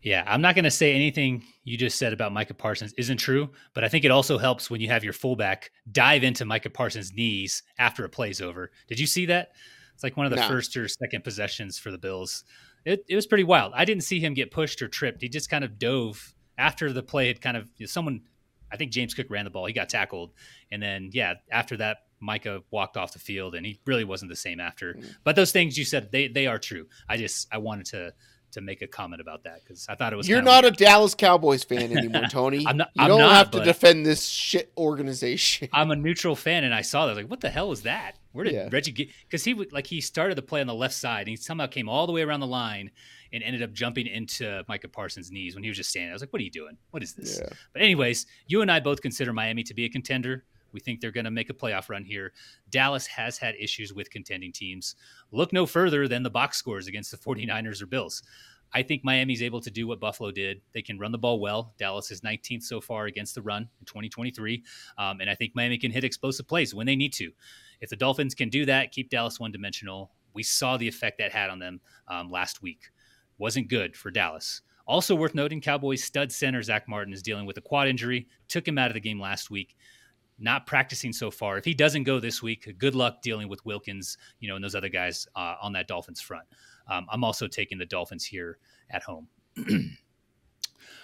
Yeah, I'm not going to say anything you just said about Micah Parsons isn't true, but I think it also helps when you have your fullback dive into Micah Parsons' knees after a play's over. Did you see that? It's like one of the No. first or second possessions for the Bills. It, it was pretty wild. I didn't see him get pushed or tripped. He just kind of dove after the play had kind of someone. I think James Cook ran the ball. He got tackled, and then yeah, after that, Micah walked off the field, and he really wasn't the same after. Mm. But those things you said, they they are true. I just I wanted to to make a comment about that because I thought it was. You're not weird. a Dallas Cowboys fan anymore, [laughs] Tony. I'm not- you I'm don't not, have to defend this shit organization. [laughs] I'm a neutral fan, and I saw that. I was like, what the hell was that? Where did Yeah. Reggie get? Because he would like he started the play on the left side and he somehow came all the way around the line and ended up jumping into Micah Parsons' knees when he was just standing. I was like, "What are you doing? What is this?" Yeah. But anyways, you and I both consider Miami to be a contender. We think they're going to make a playoff run here. Dallas has had issues with contending teams. Look no further than the box scores against the 49ers or Bills. I think Miami's able to do what Buffalo did. They can run the ball well. Dallas is 19th so far against the run in 2023. Um, and I think Miami can hit explosive plays when they need to. If the Dolphins can do that, keep Dallas one dimensional. We saw the effect that had on them um, last week. Wasn't good for Dallas. Also worth noting, Cowboys stud center Zack Martin is dealing with a quad injury. Took him out of the game last week. Not practicing so far. If he doesn't go this week, good luck dealing with Wilkins, you know, and those other guys uh, on that Dolphins front. Um, I'm also taking the Dolphins here at home. [clears throat] All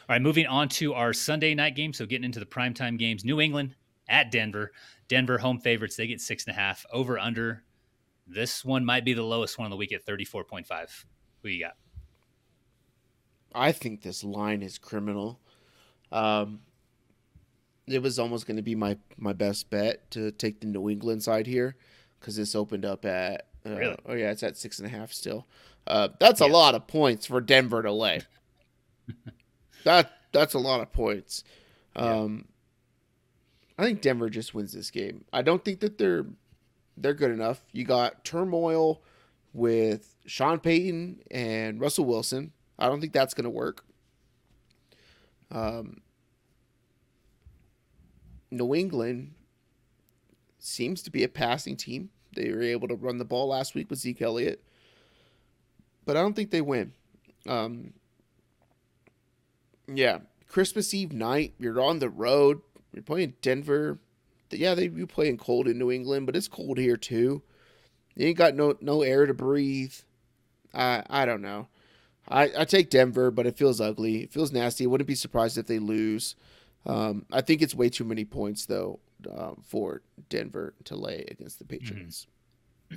right, moving on to our Sunday night game. So getting into the primetime games, New England at Denver. Denver home favorites. They get six and a half. Over under. This one might be the lowest one of the week at 34.5. Who you got? I think this line is criminal. Um, it was almost going to be my my best bet to take the New England side here because this opened up at uh, Really? oh yeah it's at six and a half still. Uh, that's a lot of points for Denver to lay. [laughs] that that's a lot of points. Um, I think Denver just wins this game. I don't think that they're they're good enough. You got turmoil with Sean Payton and Russell Wilson. I don't think that's going to work. Um, New England seems to be a passing team. They were able to run the ball last week with Zeke Elliott, but I don't think they win. Um, yeah, Christmas Eve night, you're on the road. You're playing Denver. Yeah, they you playing cold in New England, but it's cold here too. You ain't got no no air to breathe. I I don't know. I, I take Denver, but it feels ugly. It feels nasty. I wouldn't be surprised if they lose. Um, I think it's way too many points though um, for Denver to lay against the Patriots. [clears throat]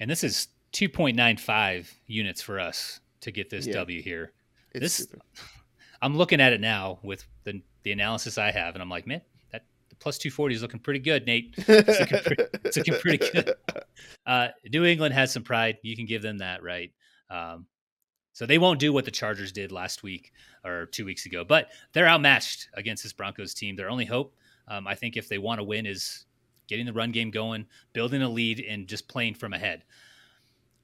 And this is 2.95 units for us to get this Yeah. W here. It's This- stupid. [sighs] I'm looking at it now with the the analysis I have, and I'm like, man, that the plus 240 is looking pretty good, Nate. It's looking [laughs] pretty, it's looking pretty good. Uh, New England has some pride. You can give them that, right? Um, so they won't do what the Chargers did last week or two weeks ago, but they're outmatched against this Broncos team. Their only hope, um, I think, if they want to win, is getting the run game going, building a lead, and just playing from ahead.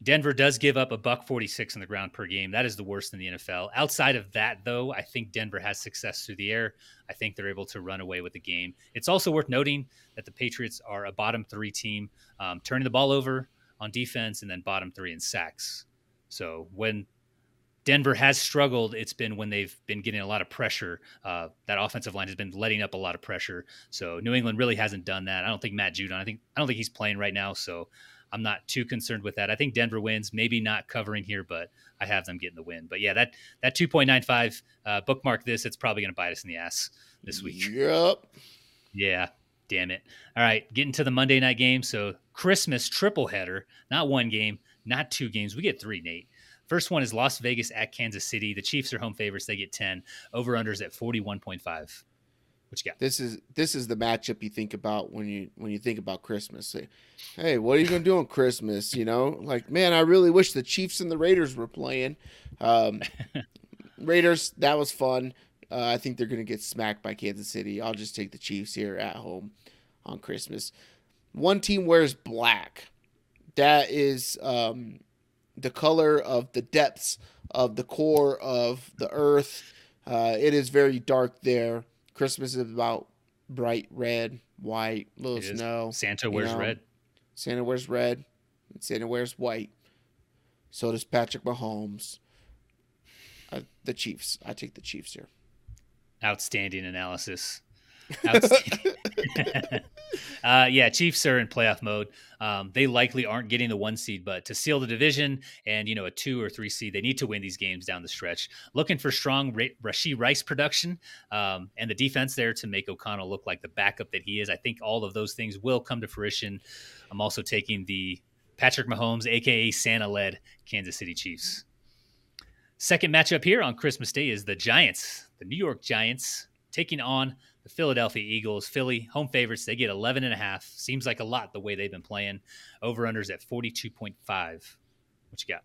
Denver does give up a buck 46 on the ground per game. That is the worst in the NFL. Outside of that, though, I think Denver has success through the air. I think they're able to run away with the game. It's also worth noting that the Patriots are a bottom three team, um, turning the ball over on defense and then bottom three in sacks. So when Denver has struggled, it's been when they've been getting a lot of pressure. Uh, that offensive line has been letting up a lot of pressure. So New England really hasn't done that. I don't think Matt Judon. I think I don't think he's playing right now. So I'm not too concerned with that. I think Denver wins, maybe not covering here, but I have them getting the win. But yeah, that that 2.95 uh, bookmark this. It's probably going to bite us in the ass this week. Yep. Yeah, damn it. All right, getting to the Monday night game. So Christmas triple header, not one game, not two games. We get three, Nate. First one is Las Vegas at Kansas City. The Chiefs are home favorites. They get 10. Over unders at 41.5. What you got? This is this is the matchup you think about when you when you think about Christmas. Say, hey, what are you gonna do on Christmas? You know, like man, I really wish the Chiefs and the Raiders were playing. Um, [laughs] Raiders, that was fun. Uh, I think they're gonna get smacked by Kansas City. I'll just take the Chiefs here at home on Christmas. One team wears black. That is um, the color of the depths of the core of the earth. Uh, it is very dark there. Christmas is about bright red, white, little It is. snow. Santa wears know, red. Santa wears red. Santa wears white. So does Patrick Mahomes. Uh, the Chiefs. I take the Chiefs here. Outstanding analysis. Outstanding. [laughs] [laughs] uh, yeah, Chiefs are in playoff mode. Um, they likely aren't getting the one seed, but to seal the division and you know a two or three seed, they need to win these games down the stretch. Looking for strong Ra- Rashee Rice production um, and the defense there to make O'Connell look like the backup that he is. I think all of those things will come to fruition. I'm also taking the Patrick Mahomes, aka Santa-led Kansas City Chiefs. Second matchup here on Christmas Day is the Giants, the New York Giants, taking on the Philadelphia Eagles. Philly, home favorites, they get 11 and a half. Seems like a lot the way they've been playing. Over unders at 42.5. What you got?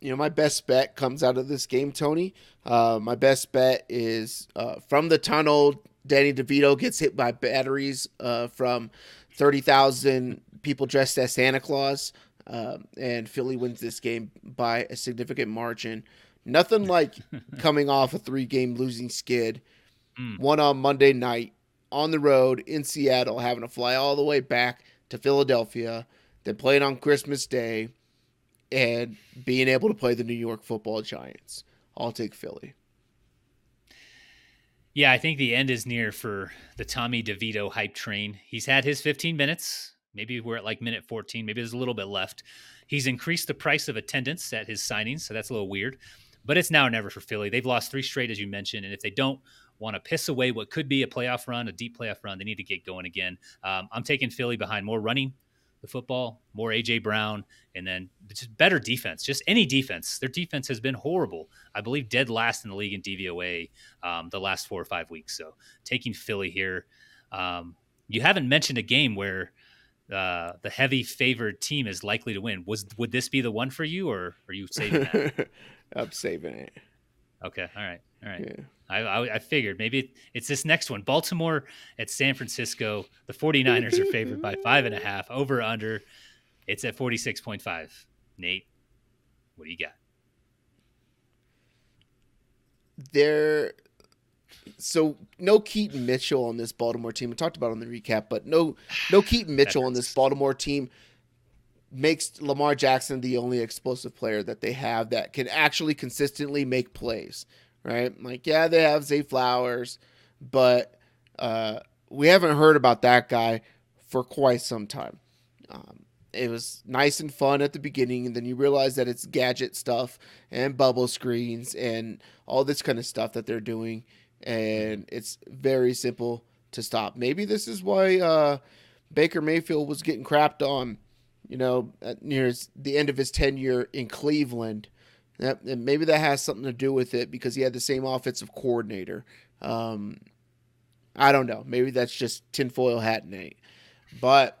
You know, my best bet comes out of this game, Tony. Uh, my best bet is uh, from the tunnel. Danny DeVito gets hit by batteries uh, from 30,000 people dressed as Santa Claus. Um, and Philly wins this game by a significant margin. Nothing like [laughs] coming off a three game losing skid, mm. one on Monday night on the road in Seattle, having to fly all the way back to Philadelphia, then playing on Christmas Day, and being able to play the New York football giants. I'll take Philly. Yeah, I think the end is near for the Tommy DeVito hype train. He's had his 15 minutes. Maybe we're at like minute 14. Maybe there's a little bit left. He's increased the price of attendance at his signings, so that's a little weird. But it's now or never for Philly. They've lost three straight, as you mentioned, and if they don't want to piss away what could be a playoff run, a deep playoff run, they need to get going again. Um, I'm taking Philly behind more running the football, more AJ Brown, and then just better defense. Just any defense. Their defense has been horrible. I believe dead last in the league in DVOA um, the last four or five weeks. So taking Philly here. Um, you haven't mentioned a game where uh, the heavy favored team is likely to win. Was would this be the one for you, or are you saving that? [laughs] I'm saving it. Okay. All right. All right. Yeah. I, I, I, figured maybe it's this next one. Baltimore at San Francisco. The 49ers are favored by five and a half. Over under. It's at 46.5. Nate, what do you got? There. So no Keaton Mitchell on this Baltimore team. We talked about on the recap, but no no Keaton [sighs] Mitchell on this Baltimore team makes Lamar Jackson the only explosive player that they have that can actually consistently make plays, right? Like, yeah, they have Zay Flowers, but uh, we haven't heard about that guy for quite some time. Um, it was nice and fun at the beginning, and then you realize that it's gadget stuff and bubble screens and all this kind of stuff that they're doing, and it's very simple to stop. Maybe this is why uh, Baker Mayfield was getting crapped on you know, near the end of his tenure in Cleveland. And maybe that has something to do with it because he had the same offensive coordinator. Um, I don't know. Maybe that's just tinfoil hat Nate. But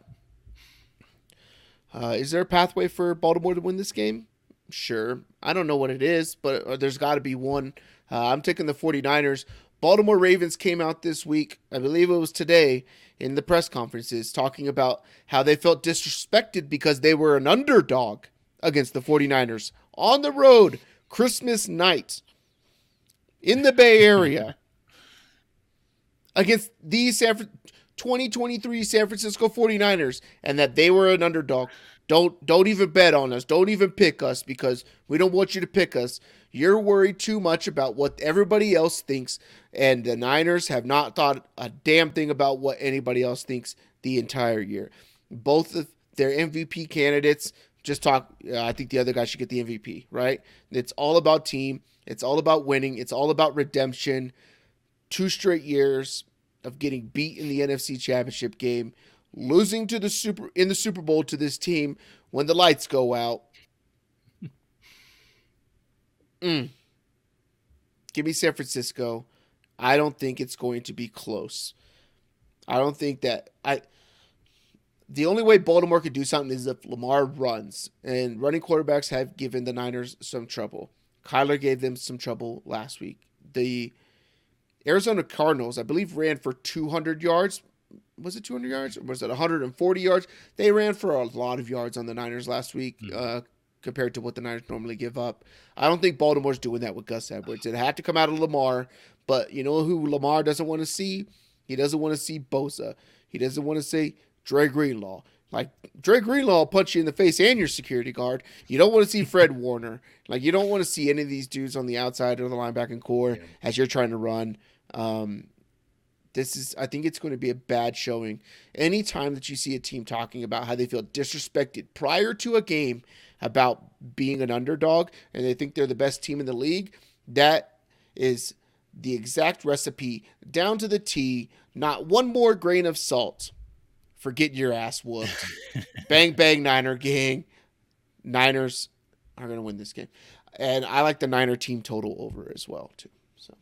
uh, is there a pathway for Baltimore to win this game? Sure. I don't know what it is, but uh, there's got to be one. Uh, I'm taking the 49ers. Baltimore Ravens came out this week, I believe it was today, in the press conferences talking about how they felt disrespected because they were an underdog against the 49ers on the road Christmas night in the Bay Area against the San 2023 San Francisco 49ers and that they were an underdog. Don't don't even bet on us. Don't even pick us because we don't want you to pick us. You're worried too much about what everybody else thinks, and the Niners have not thought a damn thing about what anybody else thinks the entire year. Both of their MVP candidates just talk. Uh, I think the other guy should get the MVP, right? It's all about team. It's all about winning. It's all about redemption. Two straight years of getting beat in the NFC Championship game, losing to the super in the Super Bowl to this team when the lights go out, [laughs] Mm. Give me San Francisco. I don't think it's going to be close. I don't think that I. The only way Baltimore could do something is if Lamar runs, and running quarterbacks have given the Niners some trouble. Kyler gave them some trouble last week. The Arizona Cardinals, I believe, ran for 200 yards. Was it 200 yards? Or was it 140 yards? They ran for a lot of yards on the Niners last week. Mm-hmm. Uh, compared to what the Niners normally give up. I don't think Baltimore's doing that with Gus Edwards. It had to come out of Lamar, but you know who Lamar doesn't want to see? He doesn't want to see Bosa. He doesn't want to see Dre Greenlaw. Like Dre Greenlaw will punch you in the face and your security guard. You don't want to see Fred [laughs] Warner. Like you don't want to see any of these dudes on the outside of the linebacking core yeah. as you're trying to run. Um, this is I think it's going to be a bad showing. Anytime that you see a team talking about how they feel disrespected prior to a game about being an underdog and they think they're the best team in the league, that is the exact recipe down to the T, not one more grain of salt for getting your ass whooped. [laughs] bang, bang, Niner gang. Niners are going to win this game. And I like the Niner team total over as well, too. So,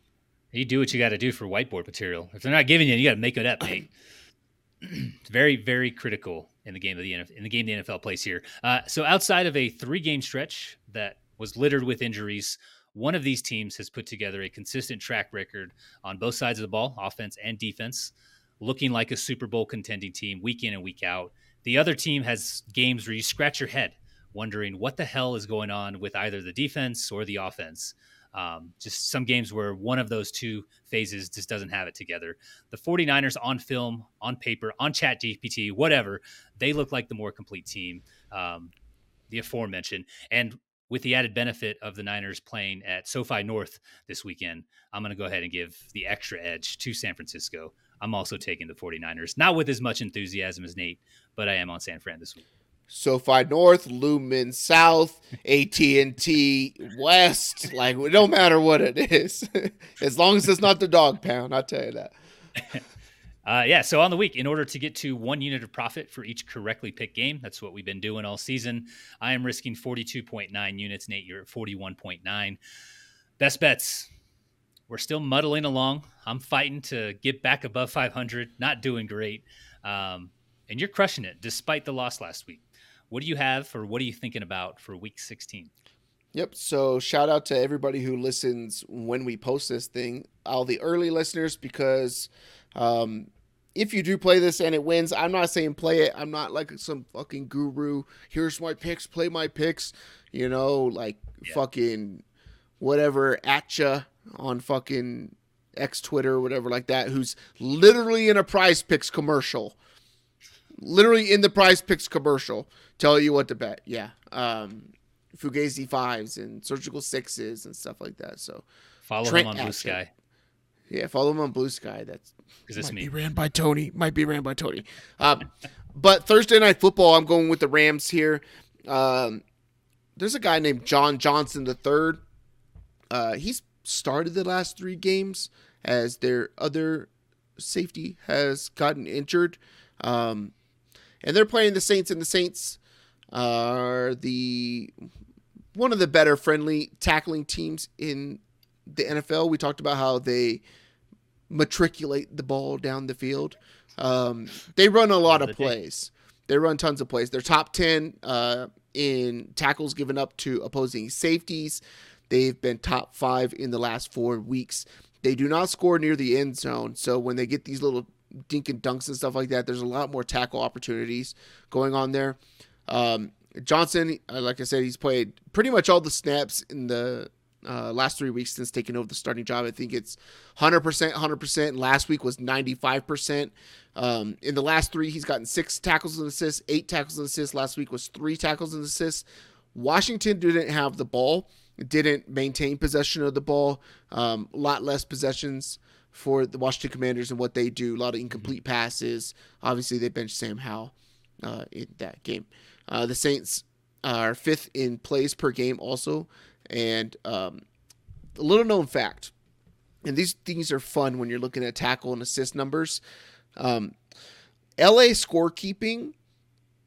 You do what you got to do for whiteboard material. If they're not giving you, you got to make it up, Nate. [clears throat] it's very, very critical in the game of the NFL, in the game the NFL plays here. Uh, so outside of a three-game stretch that was littered with injuries, one of these teams has put together a consistent track record on both sides of the ball, offense and defense, looking like a Super Bowl contending team week in and week out. The other team has games where you scratch your head wondering what the hell is going on with either the defense or the offense. Um, just some games where one of those two phases just doesn't have it together. The 49ers on film, on paper, on ChatGPT, whatever, they look like the more complete team, um, the aforementioned. And with the added benefit of the Niners playing at SoFi North this weekend, I'm going to go ahead and give the extra edge to San Francisco. I'm also taking the 49ers, not with as much enthusiasm as Nate, but I am on San Fran this week. SoFi North, Lumen South, AT and T West. Like it don't matter what it is, [laughs] as long as it's not the dog pound. I'll tell you that. [laughs] Uh, yeah, so on the week, in order to get to one unit of profit for each correctly picked game, that's what we've been doing all season. I am risking 42.9 units. Nate, you're at 41.9. Best bets. We're still muddling along. I'm fighting to get back above 500. Not doing great. Um, and you're crushing it despite the loss last week. What do you have or what are you thinking about for week 16? Yep. So shout out to everybody who listens when we post this thing. All the early listeners, because um, if you do play this and it wins, I'm not saying play it. I'm not like some fucking guru. Here's my picks. Play my picks. You know, like yeah. fucking whatever Atcha on fucking X Twitter or whatever like that. Who's literally in a PrizePicks commercial literally in the PrizePicks commercial, tell you what to bet. Yeah. Um, Fugazi fives and surgical sixes and stuff like that. So follow Trent him on Bluesky. Yeah, follow him on Bluesky. That's is this might me? Be ran by Tony. Might be ran by Tony. Um, but Thursday night football, I'm going with the Rams here. Um, there's a guy named John Johnson the third. Uh, he's started the last three games as their other safety has gotten injured. Um, and they're playing the Saints, and the Saints are the one of the better friendly tackling teams in the NFL. We talked about how they matriculate the ball down the field. Um, they run a lot of plays. They run tons of plays. They're top ten uh, in tackles given up to opposing safeties. They've been top five in the last four weeks. They do not score near the end zone. So when they get these little dink and dunks and stuff like that. There's a lot more tackle opportunities going on there. Um, Johnson, uh, like I said, he's played pretty much all the snaps in the uh, last three weeks since taking over the starting job. I think it's 100%, 100%. Last week was 95%. Um, in the last three, he's gotten six tackles and assists, eight tackles and assists. Last week was three tackles and assists. Washington didn't have the ball, didn't maintain possession of the ball, um, a lot less possessions for the Washington Commanders and what they do. A lot of incomplete passes. Obviously, they benched Sam Howell uh, in that game. Uh, the Saints are fifth in plays per game, also. And um, a little known fact, and these things are fun when you're looking at tackle and assist numbers. Um, LA scorekeeping,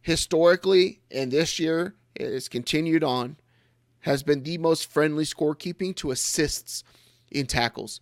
historically, and this year it has continued on, has been the most friendly scorekeeping to assists in tackles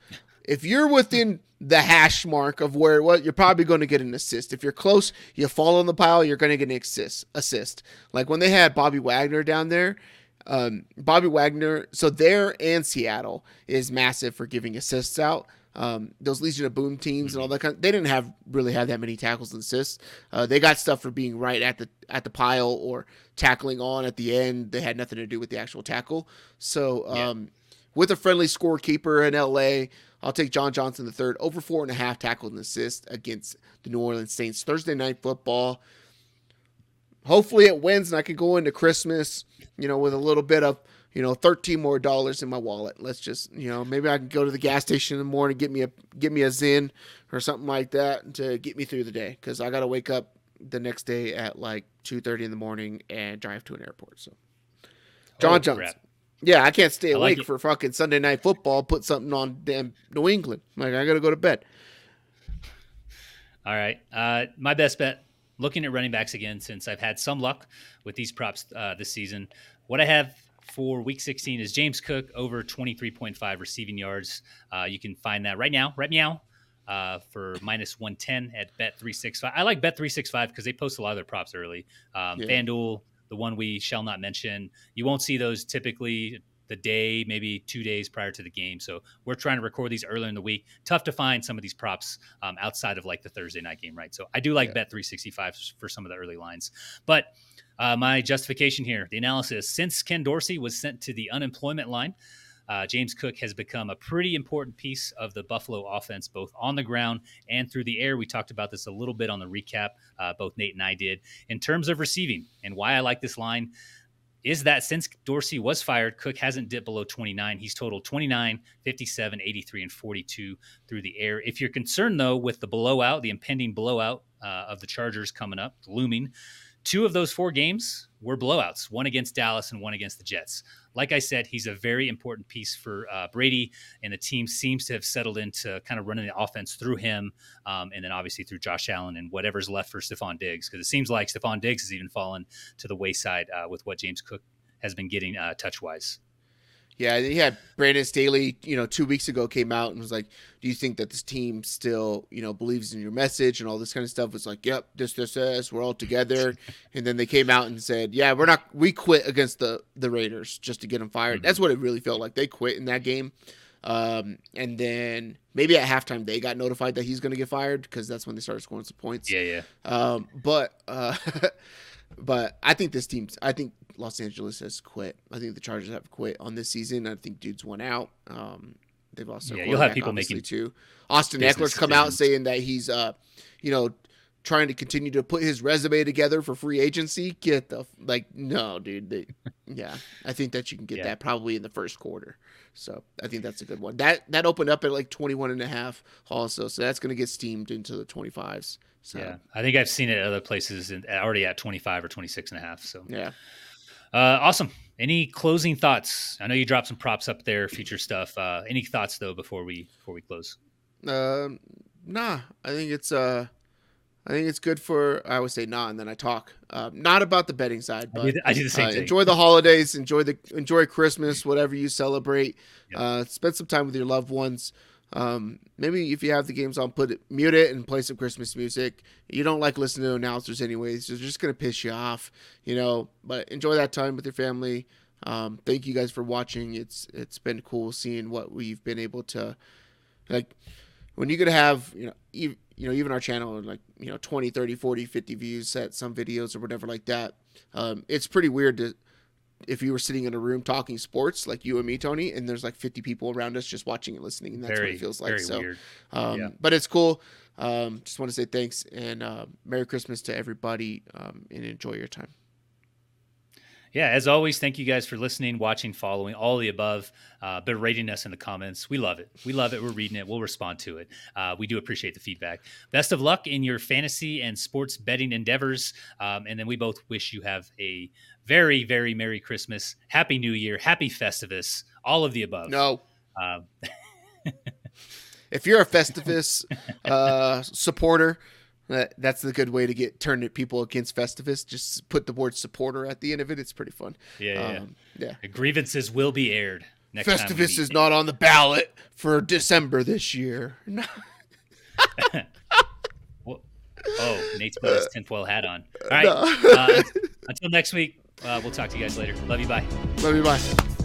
if you're within the hash mark of where what you're probably going to get an assist. If you're close, you fall on the pile, you're going to get an assist. Assist. Like when they had Bobby Wagner down there, um, Bobby Wagner. So there and Seattle is massive for giving assists out. Um, those Legion of Boom teams and all that kind. Of, they didn't have really have that many tackles and assists. Uh, they got stuff for being right at the at the pile or tackling on at the end. They had nothing to do with the actual tackle. So um, yeah. with a friendly scorekeeper in LA, I'll take John Johnson the third over four and a half tackles and assists against the New Orleans Saints Thursday night football. Hopefully it wins and I can go into Christmas, you know, with a little bit of you know, thirteen more dollars in my wallet. Let's just, you know, maybe I can go to the gas station in the morning, get me a get me a Zyn or something like that to get me through the day because I got to wake up the next day at like two thirty in the morning and drive to an airport. So, John oh, Johnson. Yeah, I can't stay awake like for fucking Sunday night football. Put something on damn New England. Like I gotta go to bed. All right, uh, my best bet. Looking at running backs again, since I've had some luck with these props uh, this season. What I have for week 16 is James Cook over 23.5 receiving yards. Uh, you can find that right now, right now, uh, for minus 110 at Bet365. I like Bet365 because they post a lot of their props early. Um, yeah. FanDuel, the one we shall not mention, you won't see those typically the day, maybe two days prior to the game. So we're trying to record these earlier in the week. Tough to find some of these props um, outside of like the Thursday night game, right? So I do like yeah. Bet365 for some of the early lines. But uh, my justification here, the analysis since Ken Dorsey was sent to the unemployment line, uh, James Cook has become a pretty important piece of the Buffalo offense, both on the ground and through the air. We talked about this a little bit on the recap, uh, both Nate and I did. In terms of receiving and why I like this line, is that since Dorsey was fired, Cook hasn't dipped below 29. He's totaled 29, 57, 83, and 42 through the air. If you're concerned, though, with the blowout, the impending blowout uh, of the Chargers coming up, looming, two of those four games were blowouts one against Dallas and one against the Jets. Like I said, he's a very important piece for uh, Brady, and the team seems to have settled into kind of running the offense through him, um, and then obviously through Josh Allen and whatever's left for Stefon Diggs, because it seems like Stefon Diggs has even fallen to the wayside uh, with what James Cook has been getting uh, touch wise. Yeah, he had Brandon Staley, you know, two weeks ago came out and was like, "Do you think that this team still, you know, believes in your message and all this kind of stuff?" Was like, "Yep, this, this, this, we're all together." [laughs] and then they came out and said, "Yeah, we're not, we quit against the the Raiders just to get him fired." Mm-hmm. That's what it really felt like. They quit in that game, um, and then maybe at halftime they got notified that he's going to get fired because that's when they started scoring some points. Yeah, yeah. Um, but uh, [laughs] but I think this team's. I think Los Angeles has quit. I think the Chargers have quit on this season. I think dudes went out. Um, they've also yeah. You'll have people making too. Austin Ekeler's come out saying that he's uh, you know, trying to continue to put his resume together for free agency. Get the like, no, dude. They, [laughs] yeah, I think that you can get yeah. that probably in the first quarter. So I think that's a good one. That that opened up at like 21 and a half also. So that's going to get steamed into the 25s. So. Yeah, I think I've seen it at other places and already at 25 or 26 and a half. So yeah, uh, awesome. Any closing thoughts? I know you dropped some props up there, future stuff. Uh, any thoughts though before we before we close? Um, nah. I think it's uh, I think it's good for I would say not, and then I talk. Uh, not about the betting side, but I do the, I do the same uh, thing. Enjoy the holidays. Enjoy the enjoy Christmas, whatever you celebrate. Yep. Uh, spend some time with your loved ones. Um, maybe if you have the games on, put it, mute it, and play some Christmas music. You don't like listening to announcers anyways; they're just gonna piss you off, you know. But enjoy that time with your family. Um, thank you guys for watching. It's it's been cool seeing what we've been able to like when you're gonna have you know you know even our channel like you know 20 30 40 50 views at some videos or whatever like that um, it's pretty weird to if you were sitting in a room talking sports like you and me, Tony, and there's like 50 people around us just watching and listening, and that's very, what it feels like. so, um, yeah. but it's cool. Um, just want to say thanks and uh, Merry Christmas to everybody, um, and enjoy your time yeah, as always, thank you guys for listening, watching, following, all the above. Uh, but rating us in the comments. We love it. We love it. We're reading it. We'll respond to it. Uh, we do appreciate the feedback. Best of luck in your fantasy and sports betting endeavors. Um, and then we both wish you have a very, very Merry Christmas, Happy New Year, Happy Festivus, all of the above. No. Um, [laughs] if you're a Festivus uh, supporter, that, that's the good way to get turn people against Festivus. Just put the word supporter at the end of it. It's pretty fun. Yeah, um, yeah. yeah. Grievances will be aired. Next Festivus is not on the ballot for December this year. [laughs] oh, Nate's put his tinfoil hat on. All right. No. uh, [laughs] until next week, uh, we'll talk to you guys later. Love you. Bye. Love you. Bye.